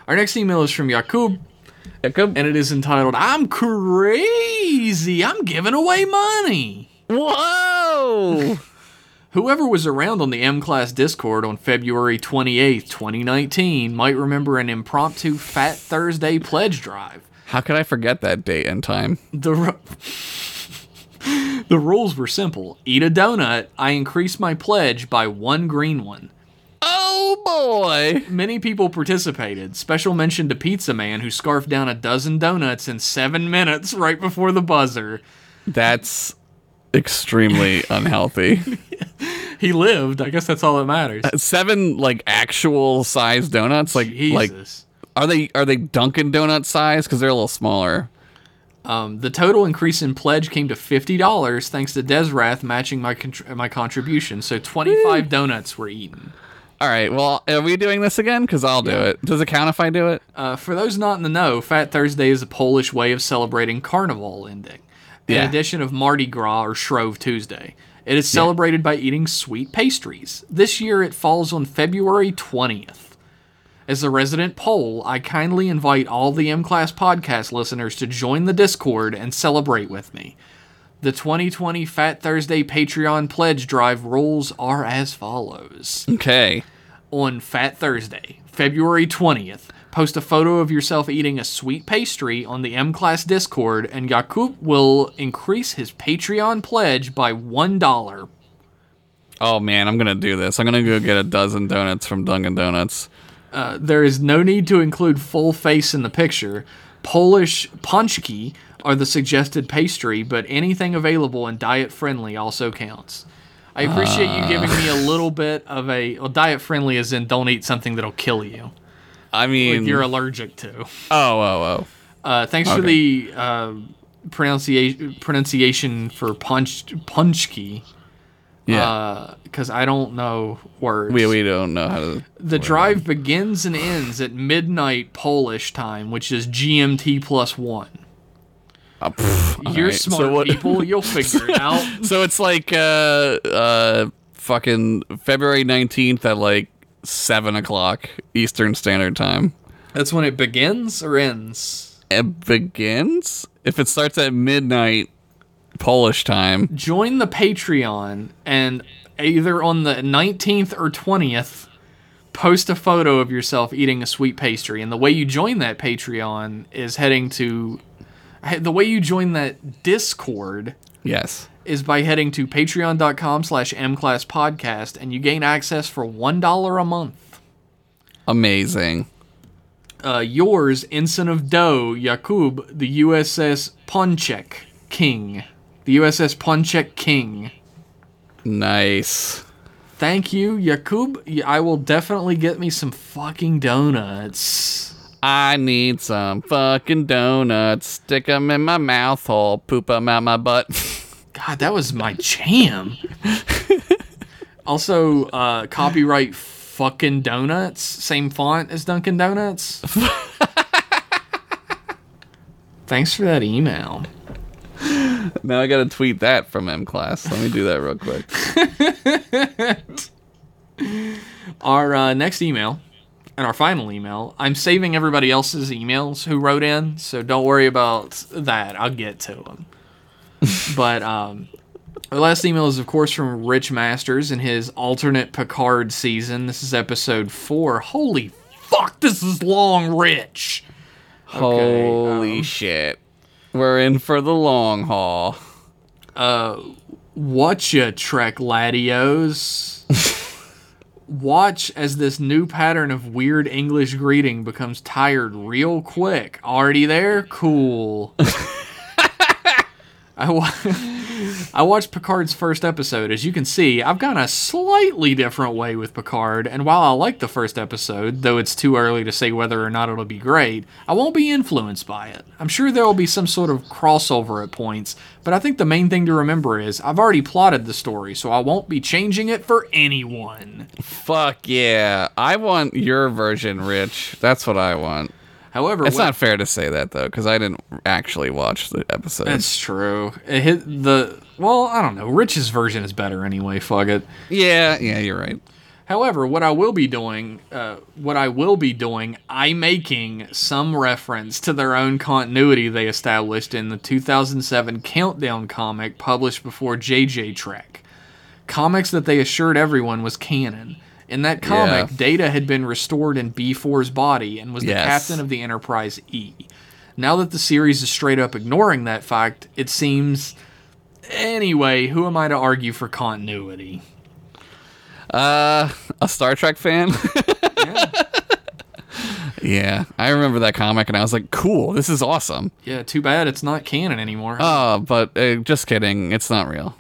S2: Our next email is from Yakub, Yakub, and it is entitled "I'm crazy. I'm giving away money."
S1: Whoa!
S2: Whoever was around on the M Class Discord on February 28th, 2019, might remember an impromptu Fat Thursday pledge drive.
S1: How could I forget that date and time?
S2: The, ru- the rules were simple eat a donut, I increase my pledge by one green one.
S1: Oh boy!
S2: Many people participated. Special mention to Pizza Man, who scarfed down a dozen donuts in seven minutes right before the buzzer.
S1: That's extremely unhealthy.
S2: He lived. I guess that's all that matters.
S1: Seven like actual size donuts, like like
S2: Jesus.
S1: are they are they Dunkin' Donut size? Because they're a little smaller.
S2: Um, the total increase in pledge came to fifty dollars, thanks to Desrath matching my contr- my contribution. So twenty five donuts were eaten.
S1: All right. Well, are we doing this again? Because I'll do
S2: Yeah.
S1: it. Does it count if I do it?
S2: Uh, for those not in the know, Fat Thursday is a Polish way of celebrating Carnival ending, in
S1: Yeah.
S2: addition of Mardi Gras or Shrove Tuesday. It is celebrated by eating sweet pastries. This year it falls on February 20th. As a resident Pole, I kindly invite all the M Class podcast listeners to join the Discord and celebrate with me. The 2020 Fat Thursday Patreon pledge drive rules are as follows
S1: Okay.
S2: on Fat Thursday, February 20th. Post a photo of yourself eating a sweet pastry on the M Class Discord, and Yakub will increase his Patreon pledge by $1.
S1: Oh man, I'm gonna do this. I'm gonna go get a dozen donuts from Dunkin' Donuts.
S2: Uh, there is no need to include full face in the picture. Polish punchki are the suggested pastry, but anything available and diet friendly also counts. I appreciate you giving me a little bit of a well, diet friendly, as in don't eat something that'll kill you,
S1: I mean,
S2: you're allergic to.
S1: oh oh oh.
S2: Uh, thanks for the uh, pronunciation pronunciation for punch punchki.
S1: Yeah.
S2: Because I don't know words.
S1: we we don't know how to.
S2: the drive begins and ends at midnight Polish time, which is GMT plus one.
S1: Uh, pff,
S2: You're
S1: right.
S2: smart
S1: So what-
S2: people. You'll figure it out.
S1: So it's like uh uh fucking February nineteenth at like seven o'clock Eastern Standard Time.
S2: That's when it begins or ends.
S1: It begins if it starts at midnight Polish time.
S2: Join the Patreon and either on the 19th or 20th, post a photo of yourself eating a sweet pastry. And the way you join that Patreon is heading to. The way you join that Discord
S1: Yes.
S2: is by heading to patreon.com slash mclasspodcast and you gain access for $1 a month.
S1: Amazing.
S2: Uh, yours, Ensign of Doe, Yakub, the USS Ponchek King. The USS Ponchek King.
S1: Nice.
S2: Thank you, Yakub. I will definitely get me some fucking donuts.
S1: I need some fucking donuts. Stick 'em in my mouth hole. Poop 'em out my butt.
S2: God, that was my jam. also, uh, copyright fucking donuts. Same font as Dunkin' Donuts. Thanks for that email.
S1: now I gotta tweet that from M class. Let me do that real quick.
S2: Our uh, next email and our final email. I'm saving everybody else's emails who wrote in, so don't worry about that. I'll get to them. but um, our last email is, of course, from Rich Masters in his alternate Picard season. This is episode four. Holy fuck, this is long, Rich.
S1: Holy
S2: um,
S1: shit. We're in for the long haul.
S2: Uh, whatcha, Trek Ladios? Watch as this new pattern of weird English greeting becomes tired real quick. Already there? Cool. I, wa- I watched Picard's first episode. As you can see, I've gone a slightly different way with Picard, and while I like the first episode, though it's too early to say whether or not it'll be great, I won't be influenced by it. I'm sure there will be some sort of crossover at points, but I think the main thing to remember is I've already plotted the story, so I won't be changing it for anyone.
S1: Fuck yeah. I want your version, Rich. That's what I want.
S2: However,
S1: It's
S2: what-
S1: not fair to say that though, because I didn't actually watch the episode.
S2: That's true. It hit the well, I don't know. Rich's version is better anyway. Fuck it.
S1: yeah, yeah, you're right.
S2: However, what I will be doing, uh, what I will be doing, I making some reference to their own continuity they established in the 2007 Countdown comic published before JJ Trek. Comics that they assured everyone was canon. In that comic,
S1: Yeah.
S2: Data had been restored in B4's body and was the
S1: Yes.
S2: captain of the Enterprise E. Now that the series is straight up ignoring that fact, it seems. Anyway, who am I to argue for continuity?
S1: Uh, a Star Trek fan?
S2: Yeah.
S1: yeah, I remember that comic and I was like, cool, this is awesome.
S2: Yeah, too bad it's not canon anymore.
S1: Oh, but uh, just kidding, it's not real.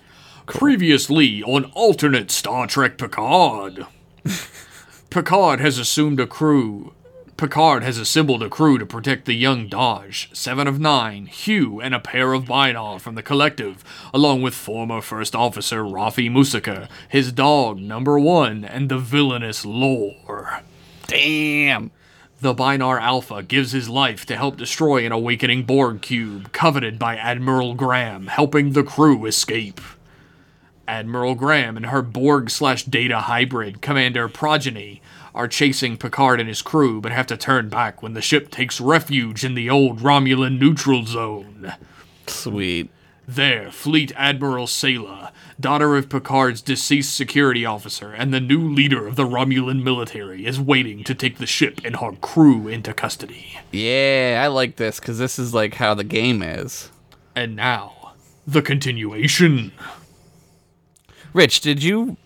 S2: Previously on alternate Star Trek Picard. Picard has assumed a crew. Picard has assembled a crew to protect the young Dahj, seven of nine, Hugh, and a pair of Bynar from the collective, along with former First Officer Raffi Musiker, his dog, Number One, and the villainous Lore.
S1: Damn.
S2: The Bynar Alpha gives his life to help destroy an awakening Borg cube coveted by Admiral Graham, helping the crew escape. Admiral Graham and her Borg slash Data hybrid, Commander Progeny, are chasing Picard and his crew, but have to turn back when the ship takes refuge in the old Romulan neutral zone.
S1: Sweet.
S2: There, Fleet Admiral Sela, daughter of Picard's deceased security officer and the new leader of the Romulan military, is waiting to take the ship and her crew into custody.
S1: Yeah, I like this because this is like how the game is.
S2: And now, the continuation.
S1: Rich, did you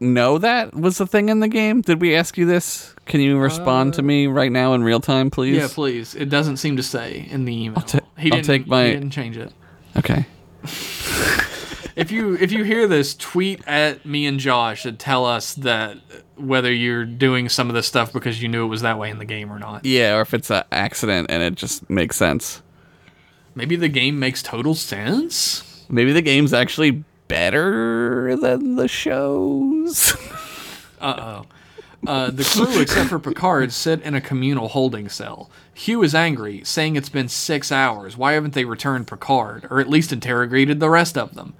S1: know that was the thing in the game? Did we ask you this? Can you respond to me uh, right now in real time, please?
S2: Yeah, please. It doesn't seem to say in the email.
S1: i ta-
S2: he
S1: I'll
S2: didn't,
S1: take my-
S2: he didn't change it.
S1: Okay.
S2: If you if you hear this, tweet at me and Josh and tell us that whether you're doing some of this stuff because you knew it was that way in the game or not.
S1: Yeah, or if it's an accident and it just makes sense.
S2: Maybe the game makes total sense.
S1: Maybe the game's actually better than the shows.
S2: Uh, oh. the crew, except for Picard, sit in a communal holding cell. Hugh is angry, saying it's been six hours. Why haven't they returned Picard, or at least interrogated the rest of them?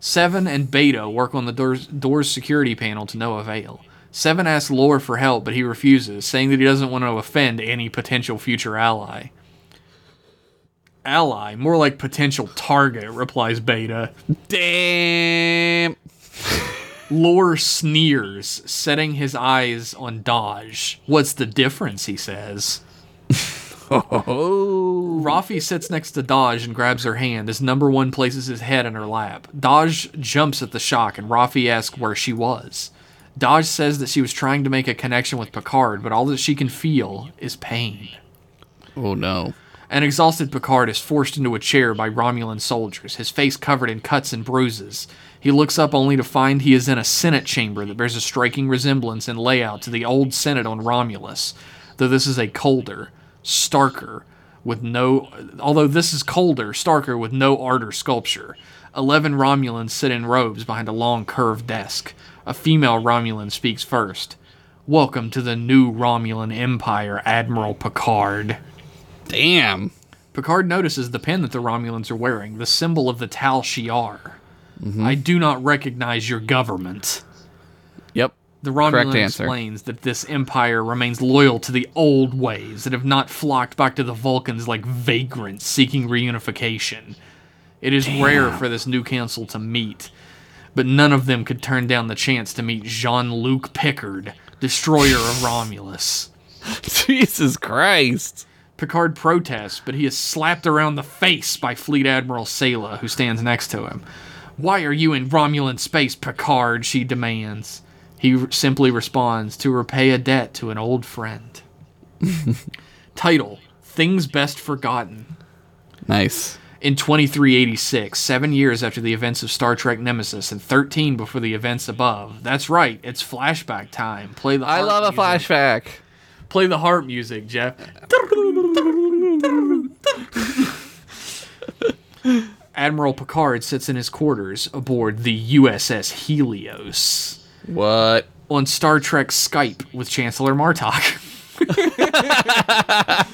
S2: Seven and Beta work on the door's, door's security panel to no avail. Seven asks Lore for help, but he refuses, saying that he doesn't want to offend any potential future ally. Ally, more like potential target, replies Beta.
S1: Damn.
S2: Lore sneers, setting his eyes on Dahj. What's the difference, he says.
S1: Oh.
S2: Raffi sits next to Dahj and grabs her hand as number one places his head in her lap. Dahj jumps at the shock and Raffi asks where she was. Dahj says that she was trying to make a connection with Picard, but all that she can feel is pain.
S1: Oh no.
S2: An exhausted Picard is forced into a chair by Romulan soldiers, his face covered in cuts and bruises. He looks up only to find he is in a Senate chamber that bears a striking resemblance in layout to the old Senate on Romulus, though this is a colder, starker, with no although this is colder, starker with no art or sculpture. Eleven Romulans sit in robes behind a long curved desk. A female Romulan speaks first. Welcome to the new Romulan Empire, Admiral Picard.
S1: Damn.
S2: Picard notices the pin that the Romulans are wearing, the symbol of the Tal Shiar. I do not recognize your government.
S1: Yep.
S2: The Romulan explains that this empire remains loyal to the old ways and have not flocked back to the Vulcans like vagrants seeking reunification. It is rare for this new council to meet, but none of them could turn down the chance to meet Jean-Luc Picard, destroyer of Romulus.
S1: Jesus Christ.
S2: Picard protests, but he is slapped around the face by Fleet Admiral Sela, who stands next to him. Why are you in Romulan space, Picard? she demands. He r- simply responds, to repay a debt to an old friend. Title Things Best Forgotten.
S1: Nice.
S2: In 2386, seven years after the events of Star Trek Nemesis and 13 before the events above. That's right, it's flashback time. Play the
S1: I love a
S2: music.
S1: flashback.
S2: Play the harp music, Jeff. Admiral Picard sits in his quarters aboard the USS Helios
S1: What?
S2: on Star Trek Skype with Chancellor Martok.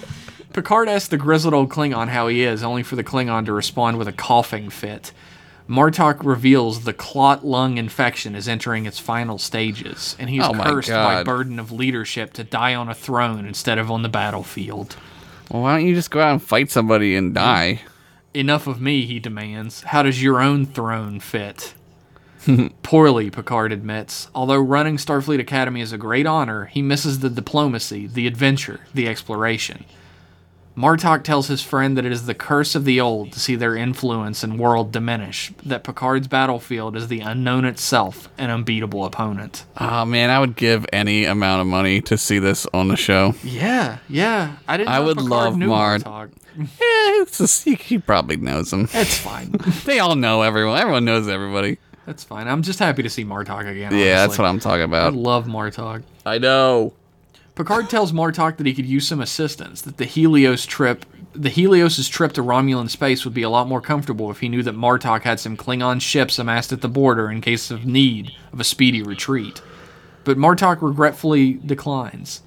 S2: Picard asks the grizzled old Klingon how he is, only for the Klingon to respond with a coughing fit. Martok reveals the clot lung infection is entering its final stages, and he is
S1: Oh
S2: cursed by burden of leadership to die on a throne instead of on the battlefield.
S1: Well, why don't you just go out and fight somebody and mm. die?
S2: Enough of me, he demands. How does your own throne fit? Poorly, Picard admits. Although running Starfleet Academy is a great honor, he misses the diplomacy, the adventure, the exploration. Martok tells his friend that it is the curse of the old to see their influence and world diminish, that Picard's battlefield is the unknown itself, an unbeatable opponent.
S1: Oh man, I would give any amount of money to see this on the show.
S2: Yeah, yeah. I didn't
S1: I
S2: know
S1: would
S2: Picard
S1: love.
S2: Martok.
S1: Yeah, just, he, he probably knows him.
S2: It's fine.
S1: They all know everyone. Everyone knows everybody.
S2: That's fine. I'm just happy to see Martok again.
S1: Yeah, that's what I'm talking about.
S2: I love Martok.
S1: I know.
S2: Picard tells Martok that he could use some assistance, that the Helios trip the Helios's trip to Romulan space would be a lot more comfortable if he knew that Martok had some Klingon ships amassed at the border in case of need of a speedy retreat. But Martok regretfully declines.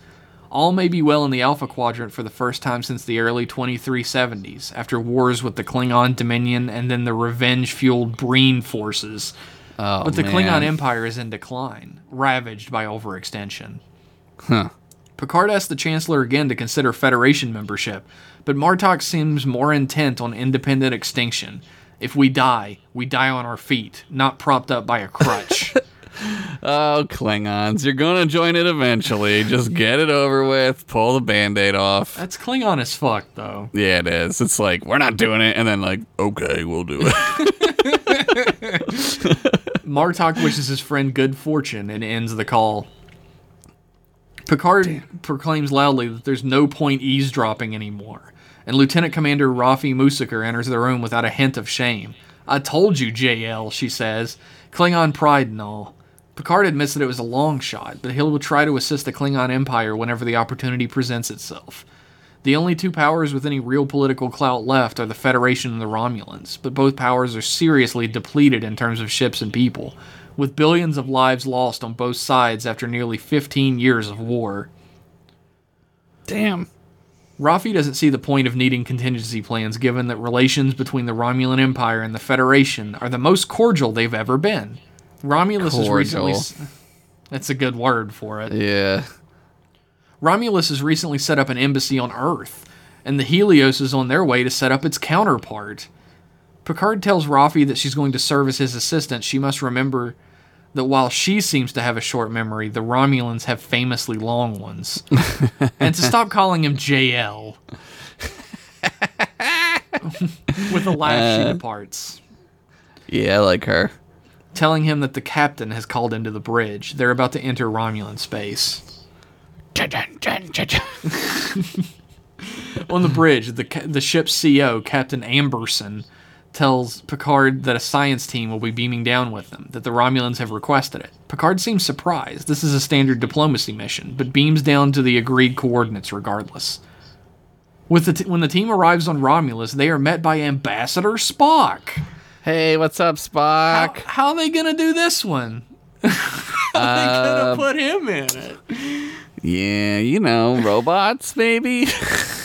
S2: All may be well in the Alpha Quadrant for the first time since the early 2370s, after wars with the Klingon Dominion and then the revenge-fueled Breen forces.
S1: Oh,
S2: But the
S1: man.
S2: Klingon Empire is in decline, ravaged by overextension.
S1: Huh.
S2: Picard asks the Chancellor again to consider Federation membership, but Martok seems more intent on independent extinction. If we die, we die on our feet, not propped up by a crutch.
S1: Oh, Klingons, you're gonna join it eventually. Just get it over with. Pull the band-aid off.
S2: That's Klingon as fuck, though.
S1: Yeah, it is. It's like we're not doing it, and then like, okay, we'll do it.
S2: Martok wishes his friend good fortune and ends the call. Picard proclaims loudly that there's no point eavesdropping anymore, and Lieutenant Commander Raffi Musiker enters the room without a hint of shame. I told you, JL, she says. Klingon pride and all. Picard admits that it was a long shot, but he will try to assist the Klingon Empire whenever the opportunity presents itself. The only two powers with any real political clout left are the Federation and the Romulans, but both powers are seriously depleted in terms of ships and people, with billions of lives lost on both sides after nearly 15 years of war.
S1: Damn.
S2: Raffi doesn't see the point of needing contingency plans given that relations between the Romulan Empire and the Federation are the most cordial they've ever been. Romulus is recently. That's a good word for it.
S1: Yeah.
S2: Romulus has recently set up an embassy on Earth, and the Helios is on their way to set up its counterpart. Picard tells Raffi that she's going to serve as his assistant. She must remember that while she seems to have a short memory, the Romulans have famously long ones. and to stop calling him JL. With a laugh, she departs
S1: Yeah, I like her.
S2: telling him that the captain has called into the bridge. They're about to enter Romulan space. On the bridge, the the ship's CO, Captain Amberson, tells Picard that a science team will be beaming down with them, that the Romulans have requested it. Picard seems surprised. This is a standard diplomacy mission, but beams down to the agreed coordinates regardless. With the t- when the team arrives on Romulus, they are met by Ambassador Spock.
S1: Hey, what's up, Spock?
S2: how are they gonna do this one? how are they gonna um, put him in it?
S1: Yeah, you know, robots, maybe.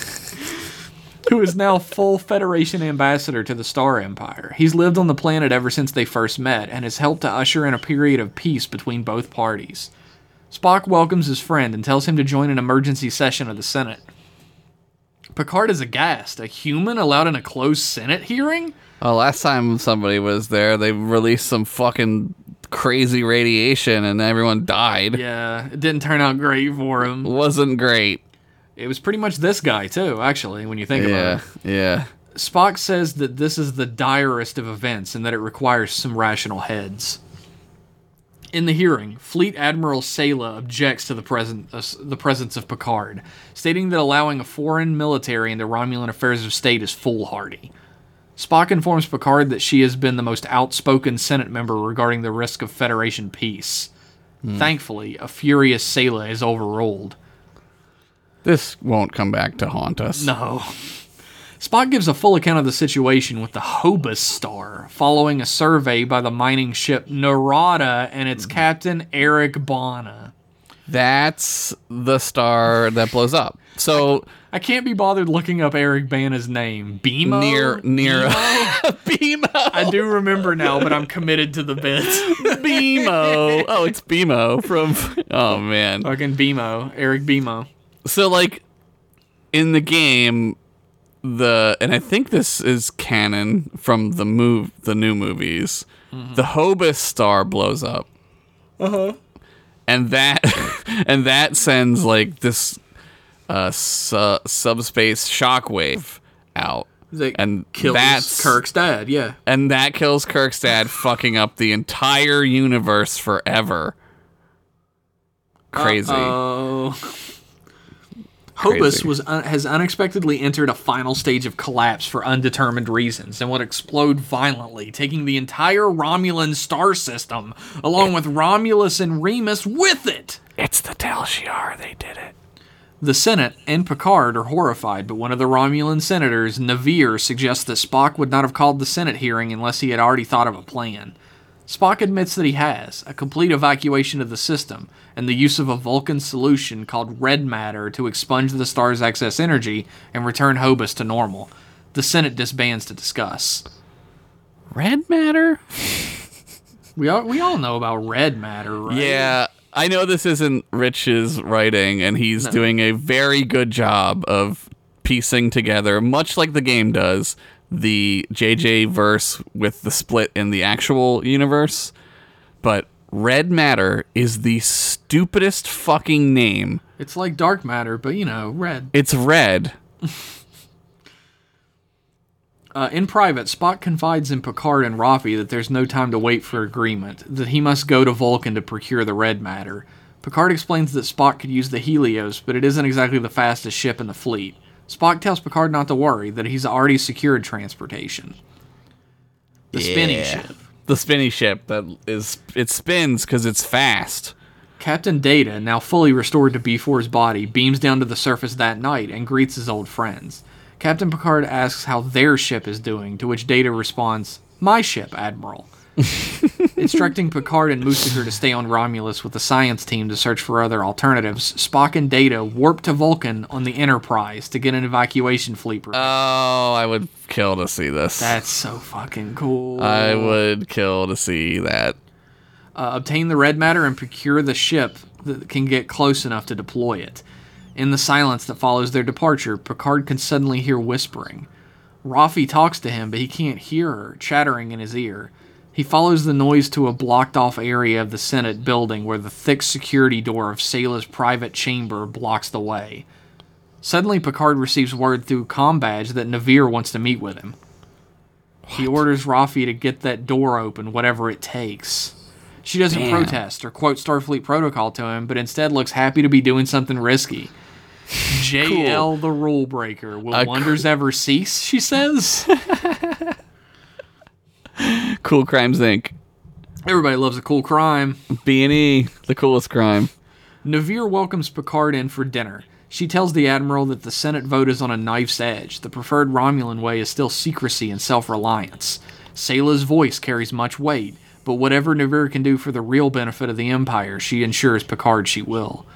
S2: who is now full Federation ambassador to the Star Empire. He's lived on the planet ever since they first met and has helped to usher in a period of peace between both parties. Spock welcomes his friend and tells him to join an emergency session of the Senate. Picard is aghast. A human allowed in a closed Senate hearing?
S1: oh, last time somebody was there, they released some fucking crazy radiation and everyone died.
S2: Yeah, it didn't turn out great for him.
S1: Wasn't great.
S2: It was pretty much this guy, too, actually, when you think about it.
S1: yeah.
S2: Spock says that this is the direst of events and that it requires some rational heads. In the hearing, Fleet Admiral Sela objects to the, present, uh, the presence of Picard, stating that allowing a foreign military into Romulan affairs of state is foolhardy. Spock informs Picard that she has been the most outspoken Senate member regarding the risk of Federation peace. Thankfully, a furious Sela is overruled.
S1: This won't come back to haunt us.
S2: No. Spock gives a full account of the situation with the Hobus star, following a survey by the mining ship Narada and its mm-hmm. captain Eric Bana.
S1: That's the star that blows up. So
S2: I can't be bothered looking up Eric Bana's name. Beamo?
S1: near near Beamo.
S2: I do remember now, but I'm committed to the bit.
S1: Beamo. Oh, it's Beamo from Oh man.
S2: Fucking Beamo. Eric Beamo.
S1: So like in the game the and I think this is canon from the move the new movies. The Hobus star blows up. Uh-huh. And that and that sends like this uh su- subspace shockwave out.
S2: That
S1: And
S2: kills
S1: that's
S2: Kirk's dad, yeah.
S1: and that kills Kirk's dad, fucking up the entire universe forever. Crazy.
S2: Oh. Hobus was un- has unexpectedly entered a final stage of collapse for undetermined reasons and would explode violently, taking the entire Romulan star system, along with Romulus and Remus, with it.
S1: It's the Tal Shiar. They did it.
S2: The Senate and Picard are horrified, but one of the Romulan senators, Navir, suggests that Spock would not have called the Senate hearing unless he had already thought of a plan. Spock admits that he has a complete evacuation of the system and the use of a Vulcan solution called red matter to expunge the star's excess energy and return Hobus to normal. The Senate disbands to discuss.
S1: Red matter?
S2: We all, we all know about red matter, right?
S1: Yeah. I know this isn't Rich's writing, and he's doing a very good job of piecing together, much like the game does, the JJ verse with the split in the actual universe. But Red Matter is the stupidest fucking name.
S2: It's like dark matter, but you know, red.
S1: It's red.
S2: Uh, in private, Spock confides in Picard and Raffi that there's no time to wait for agreement, that he must go to Vulcan to procure the red matter. Picard explains that Spock could use the Helios, but it isn't exactly the fastest ship in the fleet. Spock tells Picard not to worry, that he's already secured transportation. The spinning
S1: Yeah.
S2: ship.
S1: The spinny ship that is it spins because it's fast.
S2: Captain Data, now fully restored to B4's body, beams down to the surface that night and greets his old friends. Captain Picard asks how their ship is doing, to which Data responds, My ship, Admiral. Instructing Picard and Musiker to stay on Romulus with the science team to search for other alternatives, Spock and Data warp to Vulcan on the Enterprise to get an evacuation fleet prepared.
S1: Oh, I would kill to see this.
S2: That's so fucking cool.
S1: I would kill to see that.
S2: uh, obtain the red matter and procure the ship that can get close enough to deploy it. In the silence that follows their departure, Picard can suddenly hear whispering. Raffi talks to him, but he can't hear her, chattering in his ear. He follows the noise to a blocked off area of the Senate building where the thick security door of Sela's private chamber blocks the way. Suddenly, Picard receives word through comm badge that Navir wants to meet with him. He orders Raffi to get that door open, whatever it takes. She doesn't
S1: Damn.
S2: protest or quote Starfleet protocol to him, but instead looks happy to be doing something risky. JL the rule breaker. Will wonders ever cease? She says.
S1: Cool Crimes Inc.
S2: Everybody loves a cool crime.
S1: B and E, the coolest crime.
S2: Navir welcomes Picard in for dinner. She tells the Admiral that the Senate vote is on a knife's edge. The preferred Romulan way is still secrecy and self reliance. Sela's voice carries much weight, but whatever Navir can do for the real benefit of the Empire, she ensures Picard she will.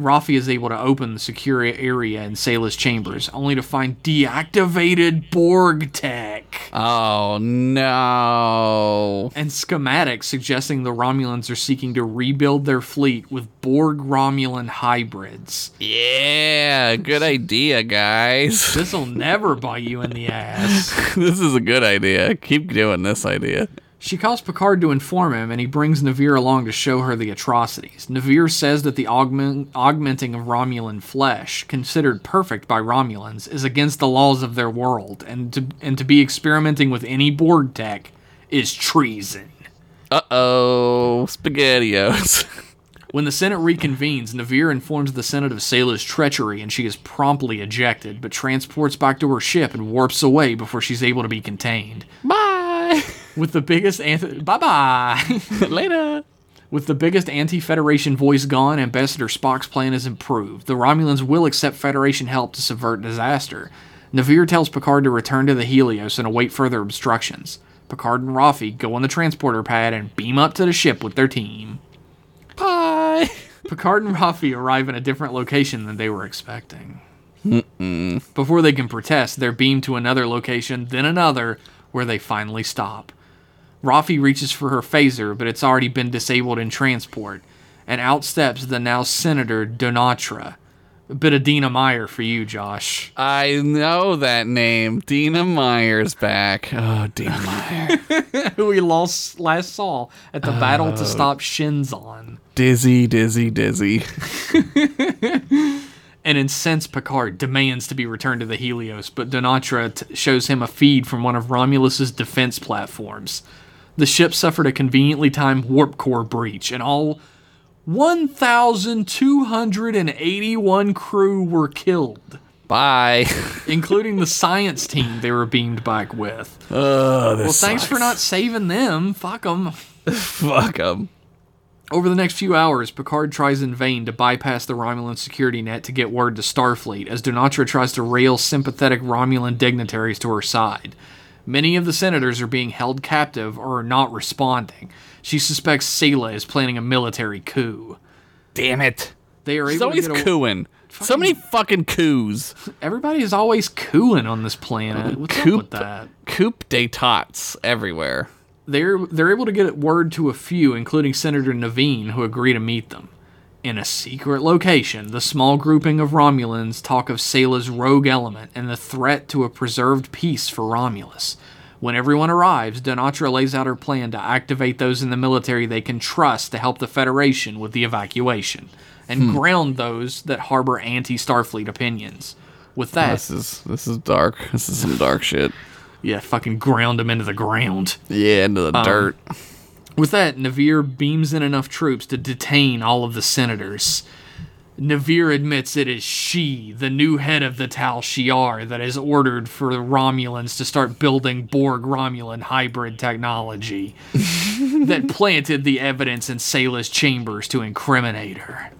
S2: Raffi is able to open the secure area in Sela's chambers, only to find deactivated Borg tech
S1: Oh no.
S2: and schematics suggesting the Romulans are seeking to rebuild their fleet with Borg Romulan hybrids.
S1: Yeah, good idea, guys.
S2: This'll never bite you in the ass.
S1: this is a good idea. Keep doing this idea.
S2: She calls Picard to inform him, and he brings Navir along to show her the atrocities. Navir says that the augment- augmenting of Romulan flesh, considered perfect by Romulans, is against the laws of their world, and to, and to be experimenting with any Borg tech is treason.
S1: Uh oh, spaghettios.
S2: When the Senate reconvenes, Navir informs the Senate of Sela's treachery and she is promptly ejected, but transports back to her ship and warps away before she's able to be contained.
S1: Bye.
S2: With the biggest anti- bye bye.
S1: Later.
S2: With the biggest anti-Federation voice gone, Ambassador Spock's plan is improved. The Romulans will accept Federation help to subvert disaster. Navir tells Picard to return to the Helios and await further obstructions. Picard and Raffi go on the transporter pad and beam up to the ship with their team.
S1: Bye.
S2: Picard and Raffi arrive in a different location than they were expecting. Before they can protest, they're beamed to another location, then another, where they finally stop. Raffi reaches for her phaser, but it's already been disabled in transport, and out steps the now Senator Donatra. A bit of Dina Meyer for you, Josh.
S1: I know that name. Dina Meyer's back. Oh, Dina Meyer.
S2: Who we lost last saw at the battle to oh. stop Shinzon.
S1: dizzy, dizzy, dizzy.
S2: An incensed Picard demands to be returned to the Helios, but Donatra t- shows him a feed from one of Romulus's defense platforms. The ship suffered a conveniently timed warp core breach, and all 1,281 crew were killed,
S1: Bye.
S2: including the science team they were beamed back with.
S1: Uh, this
S2: Well, thanks for not saving them. Fuck them.
S1: Fuck them.
S2: Over the next few hours, Picard tries in vain to bypass the Romulan security net to get word to Starfleet, as Donatra tries to rail sympathetic Romulan dignitaries to her side. Many of the senators are being held captive or are not responding. She suspects Sela is planning a military coup.
S1: Damn it.
S2: They are
S1: He's
S2: able
S1: always
S2: to get a-
S1: cooing. So many fucking coups.
S2: Everybody is always cooing on this planet. Uh, What's up with
S1: Coop,
S2: that?
S1: coup d'états everywhere.
S2: They're they're able to get word to a few, including Senator Navir, who agree to meet them. In a secret location, the small grouping of Romulans talk of Sela's rogue element and the threat to a preserved peace for Romulus. When everyone arrives, Donatra lays out her plan to activate those in the military they can trust to help the Federation with the evacuation, and hmm. ground those that harbor anti-Starfleet opinions. With that,
S1: This is this is dark. This is some dark shit.
S2: yeah, fucking ground them into the ground.
S1: Yeah, into the um, dirt.
S2: With that, Navir beams in enough troops to detain all of the senators. Navir admits it is she, the new head of the Tal Shiar, that has ordered for the Romulans to start building Borg Romulan hybrid technology that planted the evidence in Sela's chambers to incriminate her.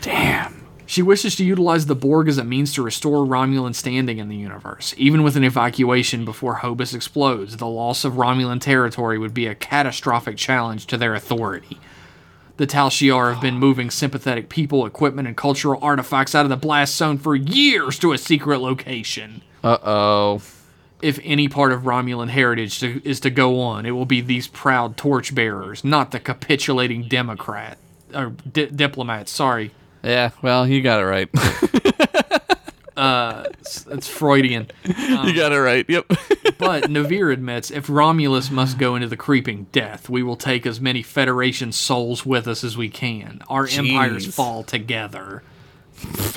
S1: Damn.
S2: She wishes to utilize the Borg as a means to restore Romulan standing in the universe. Even with an evacuation before Hobus explodes, the loss of Romulan territory would be a catastrophic challenge to their authority. The Tal Shiar have been moving sympathetic people, equipment, and cultural artifacts out of the blast zone for years to a secret location.
S1: Uh oh.
S2: If any part of Romulan heritage to, is to go on, it will be these proud torchbearers, not the capitulating Democrat or di- diplomats. Sorry,
S1: Yeah, well, you got it right.
S2: Uh, that's Freudian.
S1: you um, got it right. Yep.
S2: But Navir admits if Romulus must go into the creeping death, we will take as many Federation souls with us as we can. Our empires fall together.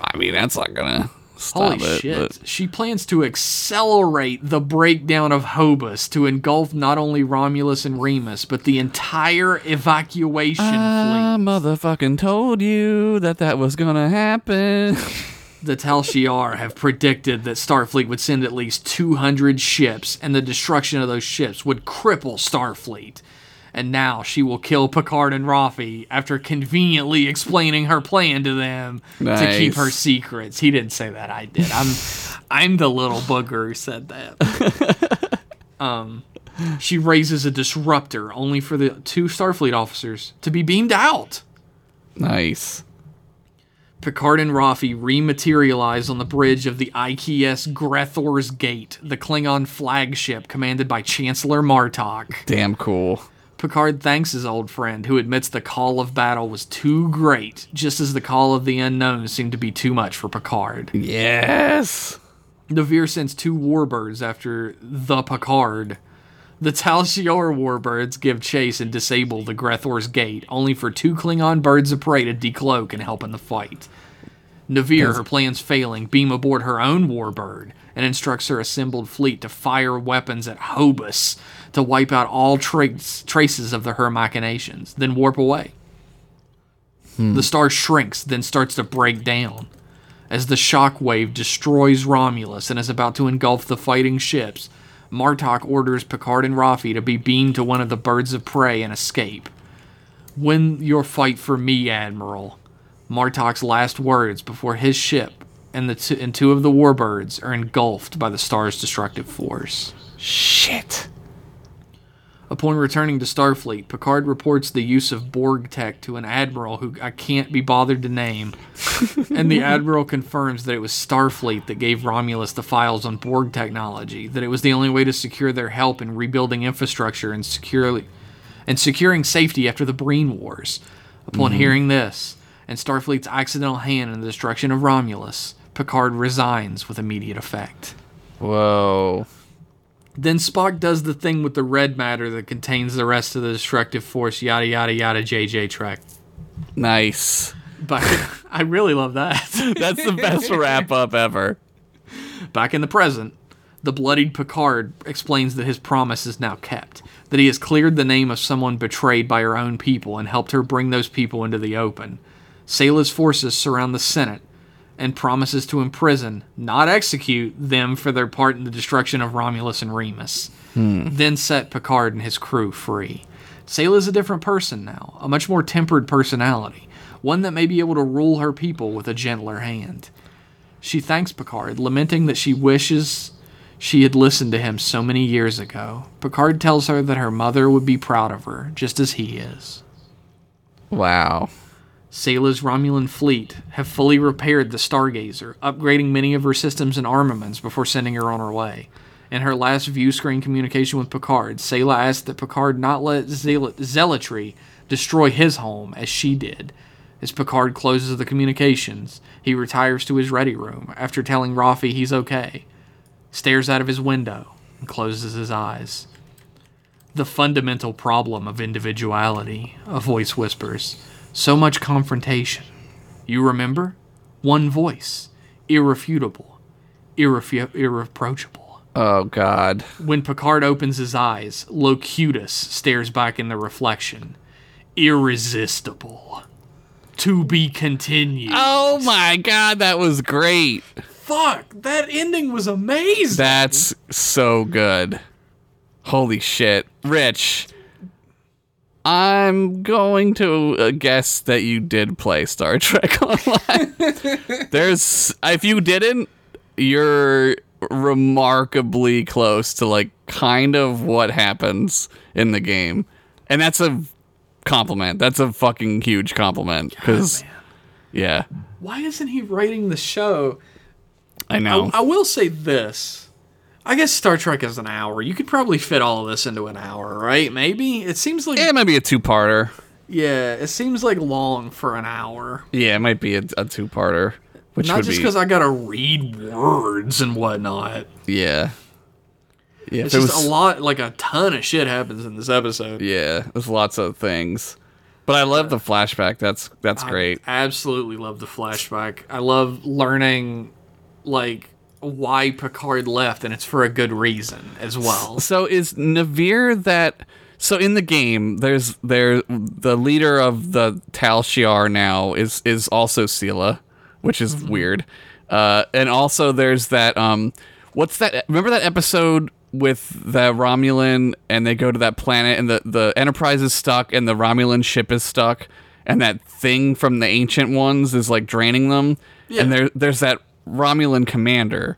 S1: I mean, that's not gonna
S2: Holy
S1: it.
S2: shit.
S1: but-
S2: She plans to accelerate the breakdown of Hobus to engulf not only Romulus and Remus, but the entire evacuation
S1: I
S2: fleet.
S1: motherfucking told you that that was gonna happen.
S2: the Tal Shiar have predicted that Starfleet would send at least 200 ships, and the destruction of those ships would cripple Starfleet. And now she will kill Picard and Raffi after conveniently explaining her plan to them to keep her secrets. He didn't say that. I did. I'm, I'm the little booger who said that. um, she raises a disruptor only for the two Starfleet officers to be beamed out.
S1: Nice.
S2: Picard and Raffi rematerialize on the bridge of the IKS Grethor's Gate, the Klingon flagship commanded by Chancellor Martok.
S1: Damn cool.
S2: Picard thanks his old friend, who admits the call of battle was too great, just as the call of the unknown seemed to be too much for Picard.
S1: Yes.
S2: Navir sends two warbirds after the Picard. The Tal Shiar warbirds give chase and disable the Grethor's gate, only for two Klingon birds of prey to decloak and help in the fight. Navir, her plans failing, beam aboard her own warbird and instructs her assembled fleet to fire weapons at Hobus to wipe out all trace, traces of the her machinations, then warp away. Hmm. The star shrinks, then starts to break down. As the shockwave destroys Romulus and is about to engulf the fighting ships, Martok orders Picard and Raffi to be beamed to one of the birds of prey and escape. Win your fight for me, Admiral. Martok's last words before his ship and the two, and two of the warbirds are engulfed by the star's destructive force.
S1: Shit.
S2: Upon returning to Starfleet, Picard reports the use of Borg tech to an admiral who I can't be bothered to name, and the admiral confirms that it was Starfleet that gave Romulus the files on Borg technology, that it was the only way to secure their help in rebuilding infrastructure and securely and securing safety after the Breen Wars. Upon mm-hmm. hearing this, and Starfleet's accidental hand in the destruction of Romulus, Picard resigns with immediate effect.
S1: Whoa.
S2: Then Spock does the thing with the red matter that contains the rest of the destructive force, yada yada yada, JJ Trek.
S1: Nice.
S2: But I really love that.
S1: That's the best wrap up ever.
S2: Back in the present, the bloodied Picard explains that his promise is now kept, that he has cleared the name of someone betrayed by her own people and helped her bring those people into the open. Sela's forces surround the Senate and promises to imprison, not execute, them for their part in the destruction of Romulus and Remus. Hmm. Then set Picard and his crew free. Sela's a different person now, a much more tempered personality, one that may be able to rule her people with a gentler hand. She thanks Picard, lamenting that she wishes she had listened to him so many years ago. Picard tells her that her mother would be proud of her, just as he is.
S1: Wow.
S2: Sela's Romulan fleet have fully repaired the Stargazer, upgrading many of her systems and armaments before sending her on her way. In her last view screen communication with Picard, Sela asked that Picard not let zeal- zealotry destroy his home as she did. As Picard closes the communications, he retires to his ready room after telling Raffi he's okay, stares out of his window, and closes his eyes. The fundamental problem of individuality, a voice whispers. So much confrontation. You remember? One voice. Irrefutable. Irrefu- irreproachable.
S1: Oh God.
S2: When Picard opens his eyes, Locutus stares back in the reflection. Irresistible. To be continued.
S1: Oh my God, that was great.
S2: Fuck, that ending was amazing.
S1: That's so good. Holy shit, Rich. I'm going to uh, guess that you did play Star Trek Online. There's, if you didn't, you're remarkably close to like kind of what happens in the game, and that's a compliment. That's a fucking huge compliment because,
S2: man.
S1: yeah,
S2: Why isn't he writing the show?
S1: I know.
S2: I, I will say this. I guess Star Trek is an hour. You could probably fit all of this into an hour, right? Maybe. It seems like
S1: it might be a two-parter.
S2: yeah, it seems like long for an hour.
S1: Yeah, it might be a, a two-parter, which
S2: Not just
S1: be
S2: because I gotta read words and whatnot.
S1: yeah, yeah.
S2: It's
S1: it
S2: just
S1: was,
S2: a lot, like a ton of shit happens in this episode.
S1: Yeah, there's lots of things, but I love the flashback. That's that's great.
S2: Absolutely love the flashback. I love learning, like, why Picard left, and it's for a good reason as well.
S1: So is Navir that? So in the game, there's there the leader of the Tal Shiar now is is also Sela, which is weird. Uh, and also there's that um, what's that? Remember that episode with the Romulan and they go to that planet and the the Enterprise is stuck and the Romulan ship is stuck and that thing from the ancient ones is like draining them.
S2: Yeah.
S1: And there there's that Romulan commander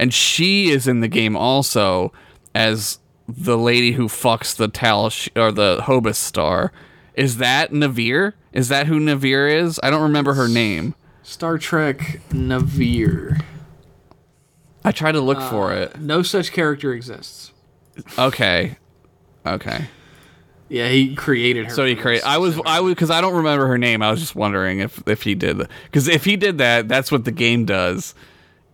S1: and she is in the game also as the lady who fucks the Talsh or the Hobus star. Is that Navir? Is that who Navir is? I don't remember her name.
S2: Star Trek Navir.
S1: I tried to look for uh, it.
S2: No such character exists.
S1: Okay. Okay.
S2: Yeah, he created her.
S1: So he created. I was. I was because I don't remember her name. I was just wondering if if he did because if he did that, that's what the game does,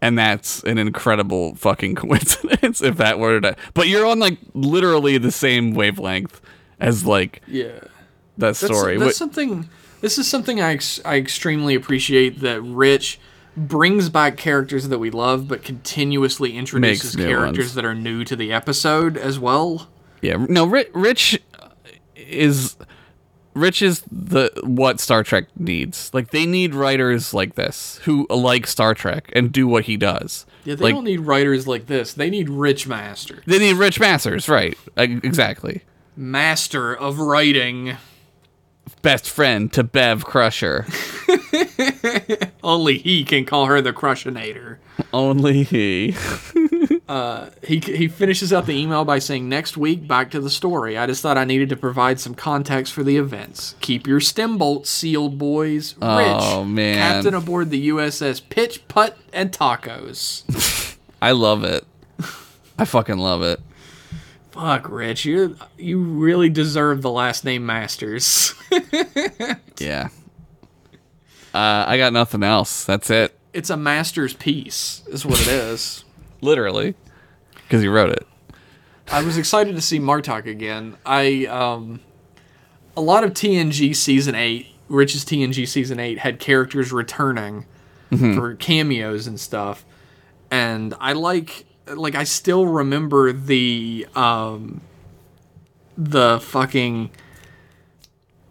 S1: and that's an incredible fucking coincidence if that were to. But you're on like literally the same wavelength as like
S2: Yeah.
S1: that
S2: That's,
S1: story.
S2: that's
S1: Wh-
S2: something. This is something I ex- I extremely appreciate that Rich brings back characters that we love, but continuously introduces characters
S1: ones.
S2: that are new to the episode as well.
S1: yeah. No. Rich, Rich is. Rich is the what Star Trek needs. Like they need writers like this who like Star Trek and do what he does.
S2: Yeah, they
S1: like,
S2: don't need writers like this. They need Rich Master,
S1: They need Rich Masters, right? Exactly.
S2: master of writing.
S1: Best friend to Bev Crusher.
S2: Only he can call her the Crushinator.
S1: Only he.
S2: He, he finishes out the email by saying, Next week, back to the story. I just thought I needed to provide some context for the events. Keep your stem bolts sealed, boys. Rich,
S1: Oh, man.
S2: captain aboard the USS Pitch, Putt, and Tacos.
S1: I love it. I fucking love it.
S2: Fuck, Rich. You you really deserve the last name Masters.
S1: Yeah. Uh, I got nothing else. That's it.
S2: it's a master's piece, is what it is.
S1: Literally. Because he wrote it.
S2: I was excited to see Martok again. I um, a lot of TNG season eight, Rich's TNG season eight had characters returning for cameos and stuff, and I like like I still remember the um, the fucking.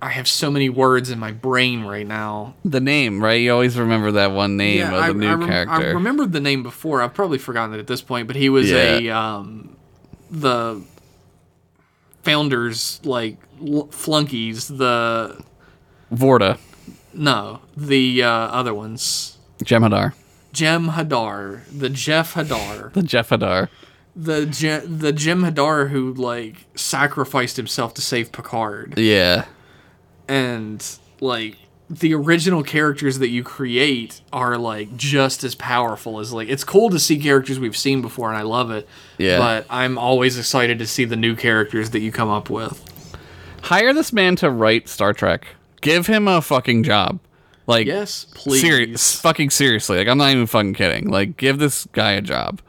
S2: I have so many words in my brain right now.
S1: The name, right? You always remember that one name of
S2: I,
S1: the new
S2: I rem-
S1: character.
S2: I remembered the name before. I've probably forgotten it at this point, but he was a um, the founders like l- flunkies. The
S1: Vorta.
S2: no, the uh, other ones.
S1: Jem'Hadar.
S2: Jem Hadar, the Jeff Hadar,
S1: The Jeffadar.
S2: the Je- the Jim Hadar who like sacrificed himself to save Picard,
S1: Yeah.
S2: And like the original characters that you create are like just as powerful as like it's cool to see characters we've seen before and I love it.
S1: Yeah.
S2: But I'm always excited to see the new characters that you come up with.
S1: Hire this man to write Star Trek. Give him a fucking job. Like,
S2: Yes, please.
S1: Serious, fucking seriously. Like, I'm not even fucking kidding. Like, give this guy a job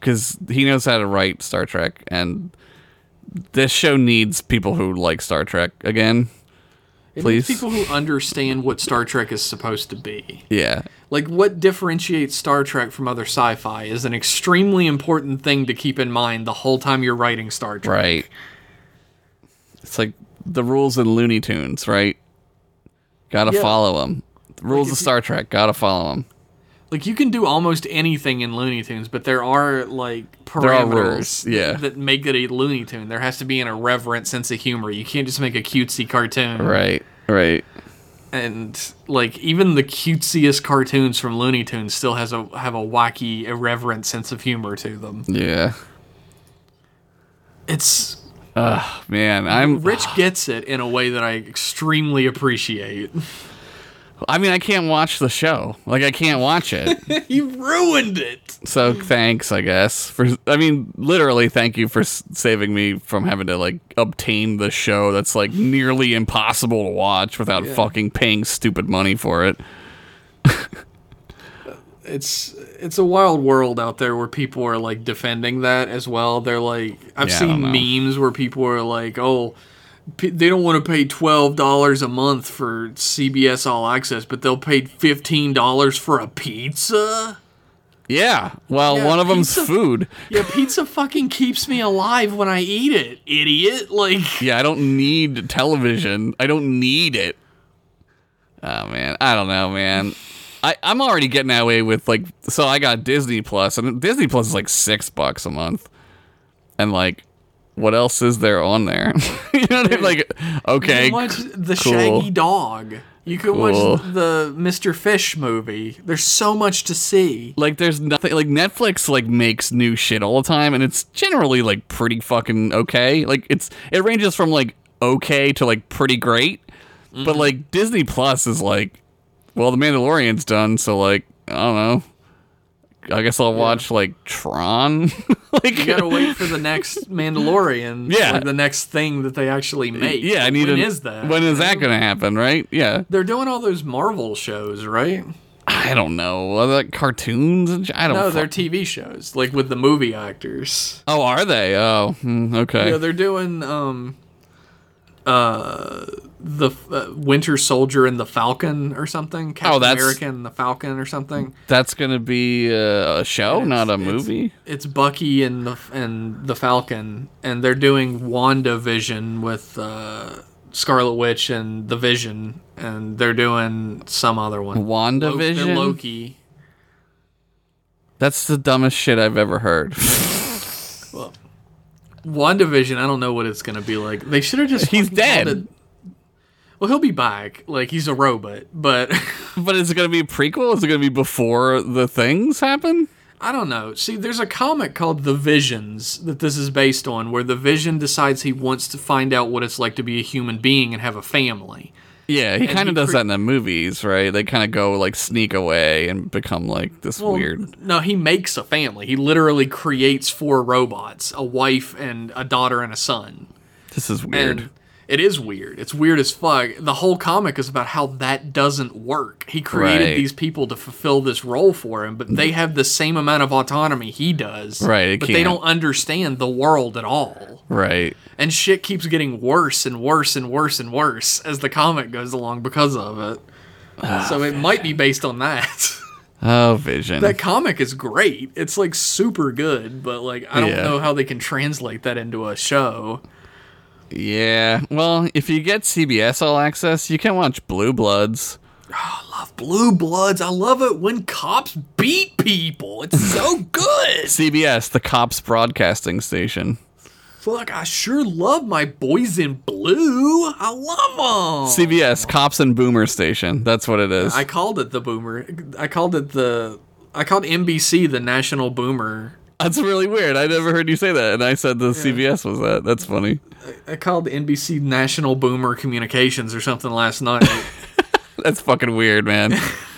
S1: because he knows how to write Star Trek, and this show needs people who like Star Trek again.
S2: It
S1: please.
S2: people who understand what Star Trek is supposed to be.
S1: Yeah,
S2: Like what differentiates Star Trek from other sci-fi is an extremely important thing to keep in mind the whole time you're writing Star Trek.
S1: right. It's like the rules in Looney Tunes, right? Gotta
S2: Yeah.
S1: follow them. The rules
S2: if
S1: of Star Trek, gotta follow them.
S2: Like you can do almost anything in Looney Tunes, but there are like parameters
S1: There are rules, yeah.
S2: that make it a Looney Tune. There has to be an irreverent sense of humor. You can't just make a cutesy cartoon.
S1: Right, right.
S2: And like even the cutesiest cartoons from Looney Tunes still has a have a wacky, irreverent sense of humor to them.
S1: Yeah.
S2: It's
S1: Man, I'm.
S2: Rich gets it in a way that I extremely appreciate.
S1: I mean, I can't watch the show. Like, I can't watch it.
S2: he ruined it.
S1: So thanks, I guess. For I mean, literally, thank you for saving me from having to like obtain the show that's like nearly impossible to watch without
S2: Yeah.
S1: fucking paying stupid money for it.
S2: It's it's a wild world out there where people are like defending that as well. They're like I've
S1: Yeah,
S2: seen memes where people are like, "Oh, they don't want to pay twelve dollars a month for CBS All Access, but they'll pay fifteen dollars for a pizza."
S1: Yeah. Well,
S2: Yeah,
S1: one of them's food.
S2: Yeah, pizza fucking keeps me alive when I eat it, idiot. Like,
S1: Yeah, I don't need television. I don't need it. Oh man, I don't know, man. I, I'm already getting that way with like so I got Disney Plus and Disney Plus is like six bucks a month. And like what else is there on there? you know what I mean? Like okay.
S2: You can watch the
S1: cool.
S2: Shaggy Dog. You can
S1: Cool.
S2: watch the Mr. Fish movie. There's so much to see.
S1: like there's nothing like Netflix like makes new shit all the time and it's generally like pretty fucking okay. Like it's it ranges from like okay to like pretty great. But
S2: Mm-hmm.
S1: like Disney Plus is like well the Mandalorian's done so like I don't know. I guess I'll watch like Tron. like
S2: You gotta wait for the next Mandalorian.
S1: Yeah.
S2: like the next thing that they actually make.
S1: Yeah, I need
S2: When
S1: a-
S2: is that?
S1: When is that to happen, right? Yeah.
S2: They're doing all those Marvel shows, right?
S1: I don't know. Are that cartoons and sh- I don't know?
S2: No,
S1: fuck-
S2: they're TV shows, like with the movie actors.
S1: Oh, are they? Oh, hmm, okay.
S2: Yeah, they're doing um, uh, the uh, Winter Soldier and the Falcon or something. Captain
S1: Oh, that's-
S2: American and the Falcon or something.
S1: That's going to be uh, a show, not a movie.
S2: It's Bucky and the and the Falcon, and they're doing WandaVision with uh, Scarlet Witch and the Vision, and they're doing some other one. They're
S1: WandaVision?
S2: Loki.
S1: That's the dumbest shit I've ever heard.
S2: Well, WandaVision, I don't know what it's gonna be like. They should have just
S1: He's dead.
S2: Well, he'll be back. Like he's a robot, but
S1: but is it going to be a prequel? Is it going to be before the things happen?
S2: I don't know. See, there's a comic called The Visions that this is based on, where the Vision decides he wants to find out what it's like to be a human being and have a family.
S1: Yeah, he kind of does
S2: cre-
S1: that in the movies, right? They kind of go like sneak away and become like this
S2: Well,
S1: weird.
S2: No, he makes a family. He literally creates four robots: a wife and a daughter and a son.
S1: This is weird.
S2: And it is weird. It's weird as fuck. The whole comic is about how that doesn't work. He created
S1: Right.
S2: these people to fulfill this role for him, but they have the same amount of autonomy he does.
S1: Right,
S2: But they
S1: can't.
S2: don't understand the world at all.
S1: right.
S2: And shit keeps getting worse and worse and worse and worse as the comic goes along because of it. Ah, so it might be based on that.
S1: Oh, Vision.
S2: that comic is great. It's like super good, but like I don't
S1: Yeah.
S2: know how they can translate that into a show.
S1: Yeah. Well, if you get CBS All Access, you can watch Blue Bloods.
S2: Ah, I love Blue Bloods. I love it when cops beat people. It's so good.
S1: CBS, the cops broadcasting station.
S2: Fuck, I sure love my boys in blue. I love them.
S1: CBS, cops and boomer station. That's what it is.
S2: I called it the boomer. I called it the. I called NBC the national boomer.
S1: That's really weird. I never heard you say that, and I said the CBS was that. That's funny.
S2: I called NBC National Boomer Communications or something last night.
S1: That's fucking weird, man.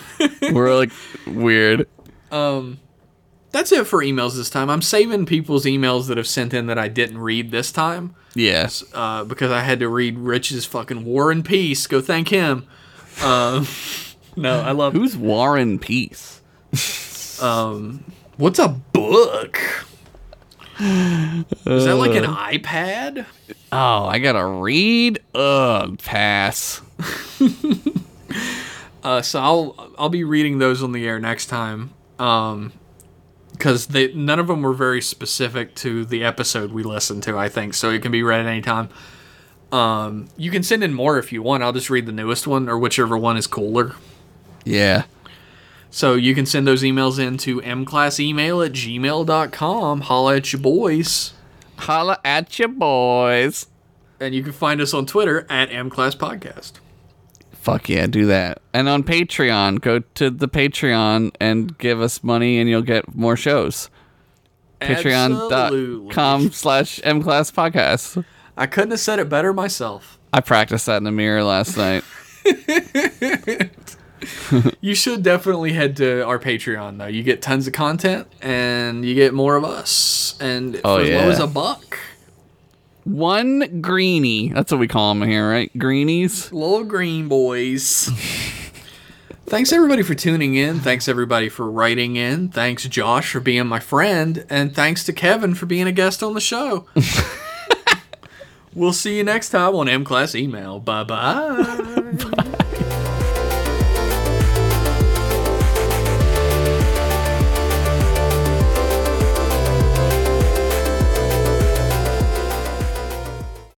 S1: We're like weird.
S2: That's it for emails this time. I'm saving people's emails that have sent in that I didn't read this time.
S1: Yes.
S2: uh, because I had to read Rich's fucking War and Peace. Go thank him. Um, no, I love.
S1: Who's War and Peace?
S2: What's a book? Is that like an iPad?
S1: Oh, I gotta read. Ugh, pass.
S2: Uh, so I'll I'll be reading those on the air next time. Um, because they none of them were very specific to the episode we listened to. I think so. It can be read at any time. Um, you can send in more if you want. I'll just read the newest one or whichever one is cooler.
S1: Yeah.
S2: So you can send those emails in to mclassemail at gmail.com. Holla at your boys.
S1: Holla at your boys.
S2: And you can find us on Twitter at mclasspodcast.
S1: Fuck yeah, do that. And on Patreon, go to the Patreon and give us money, and you'll get more shows. Patreon.com slash mclass podcast.
S2: I couldn't have said it better myself.
S1: I practiced that in the mirror last night.
S2: You should definitely head to our Patreon though. You get tons of content and you get more of us. And
S1: Oh,
S2: for as low as a buck.
S1: One greenie. That's what we call them here, right? Greenies.
S2: Little green boys. Thanks everybody for tuning in. Thanks everybody for writing in. Thanks Josh for being my friend. And thanks to Kevin for being a guest on the show. we'll see you next time on M Class Email. Bye bye.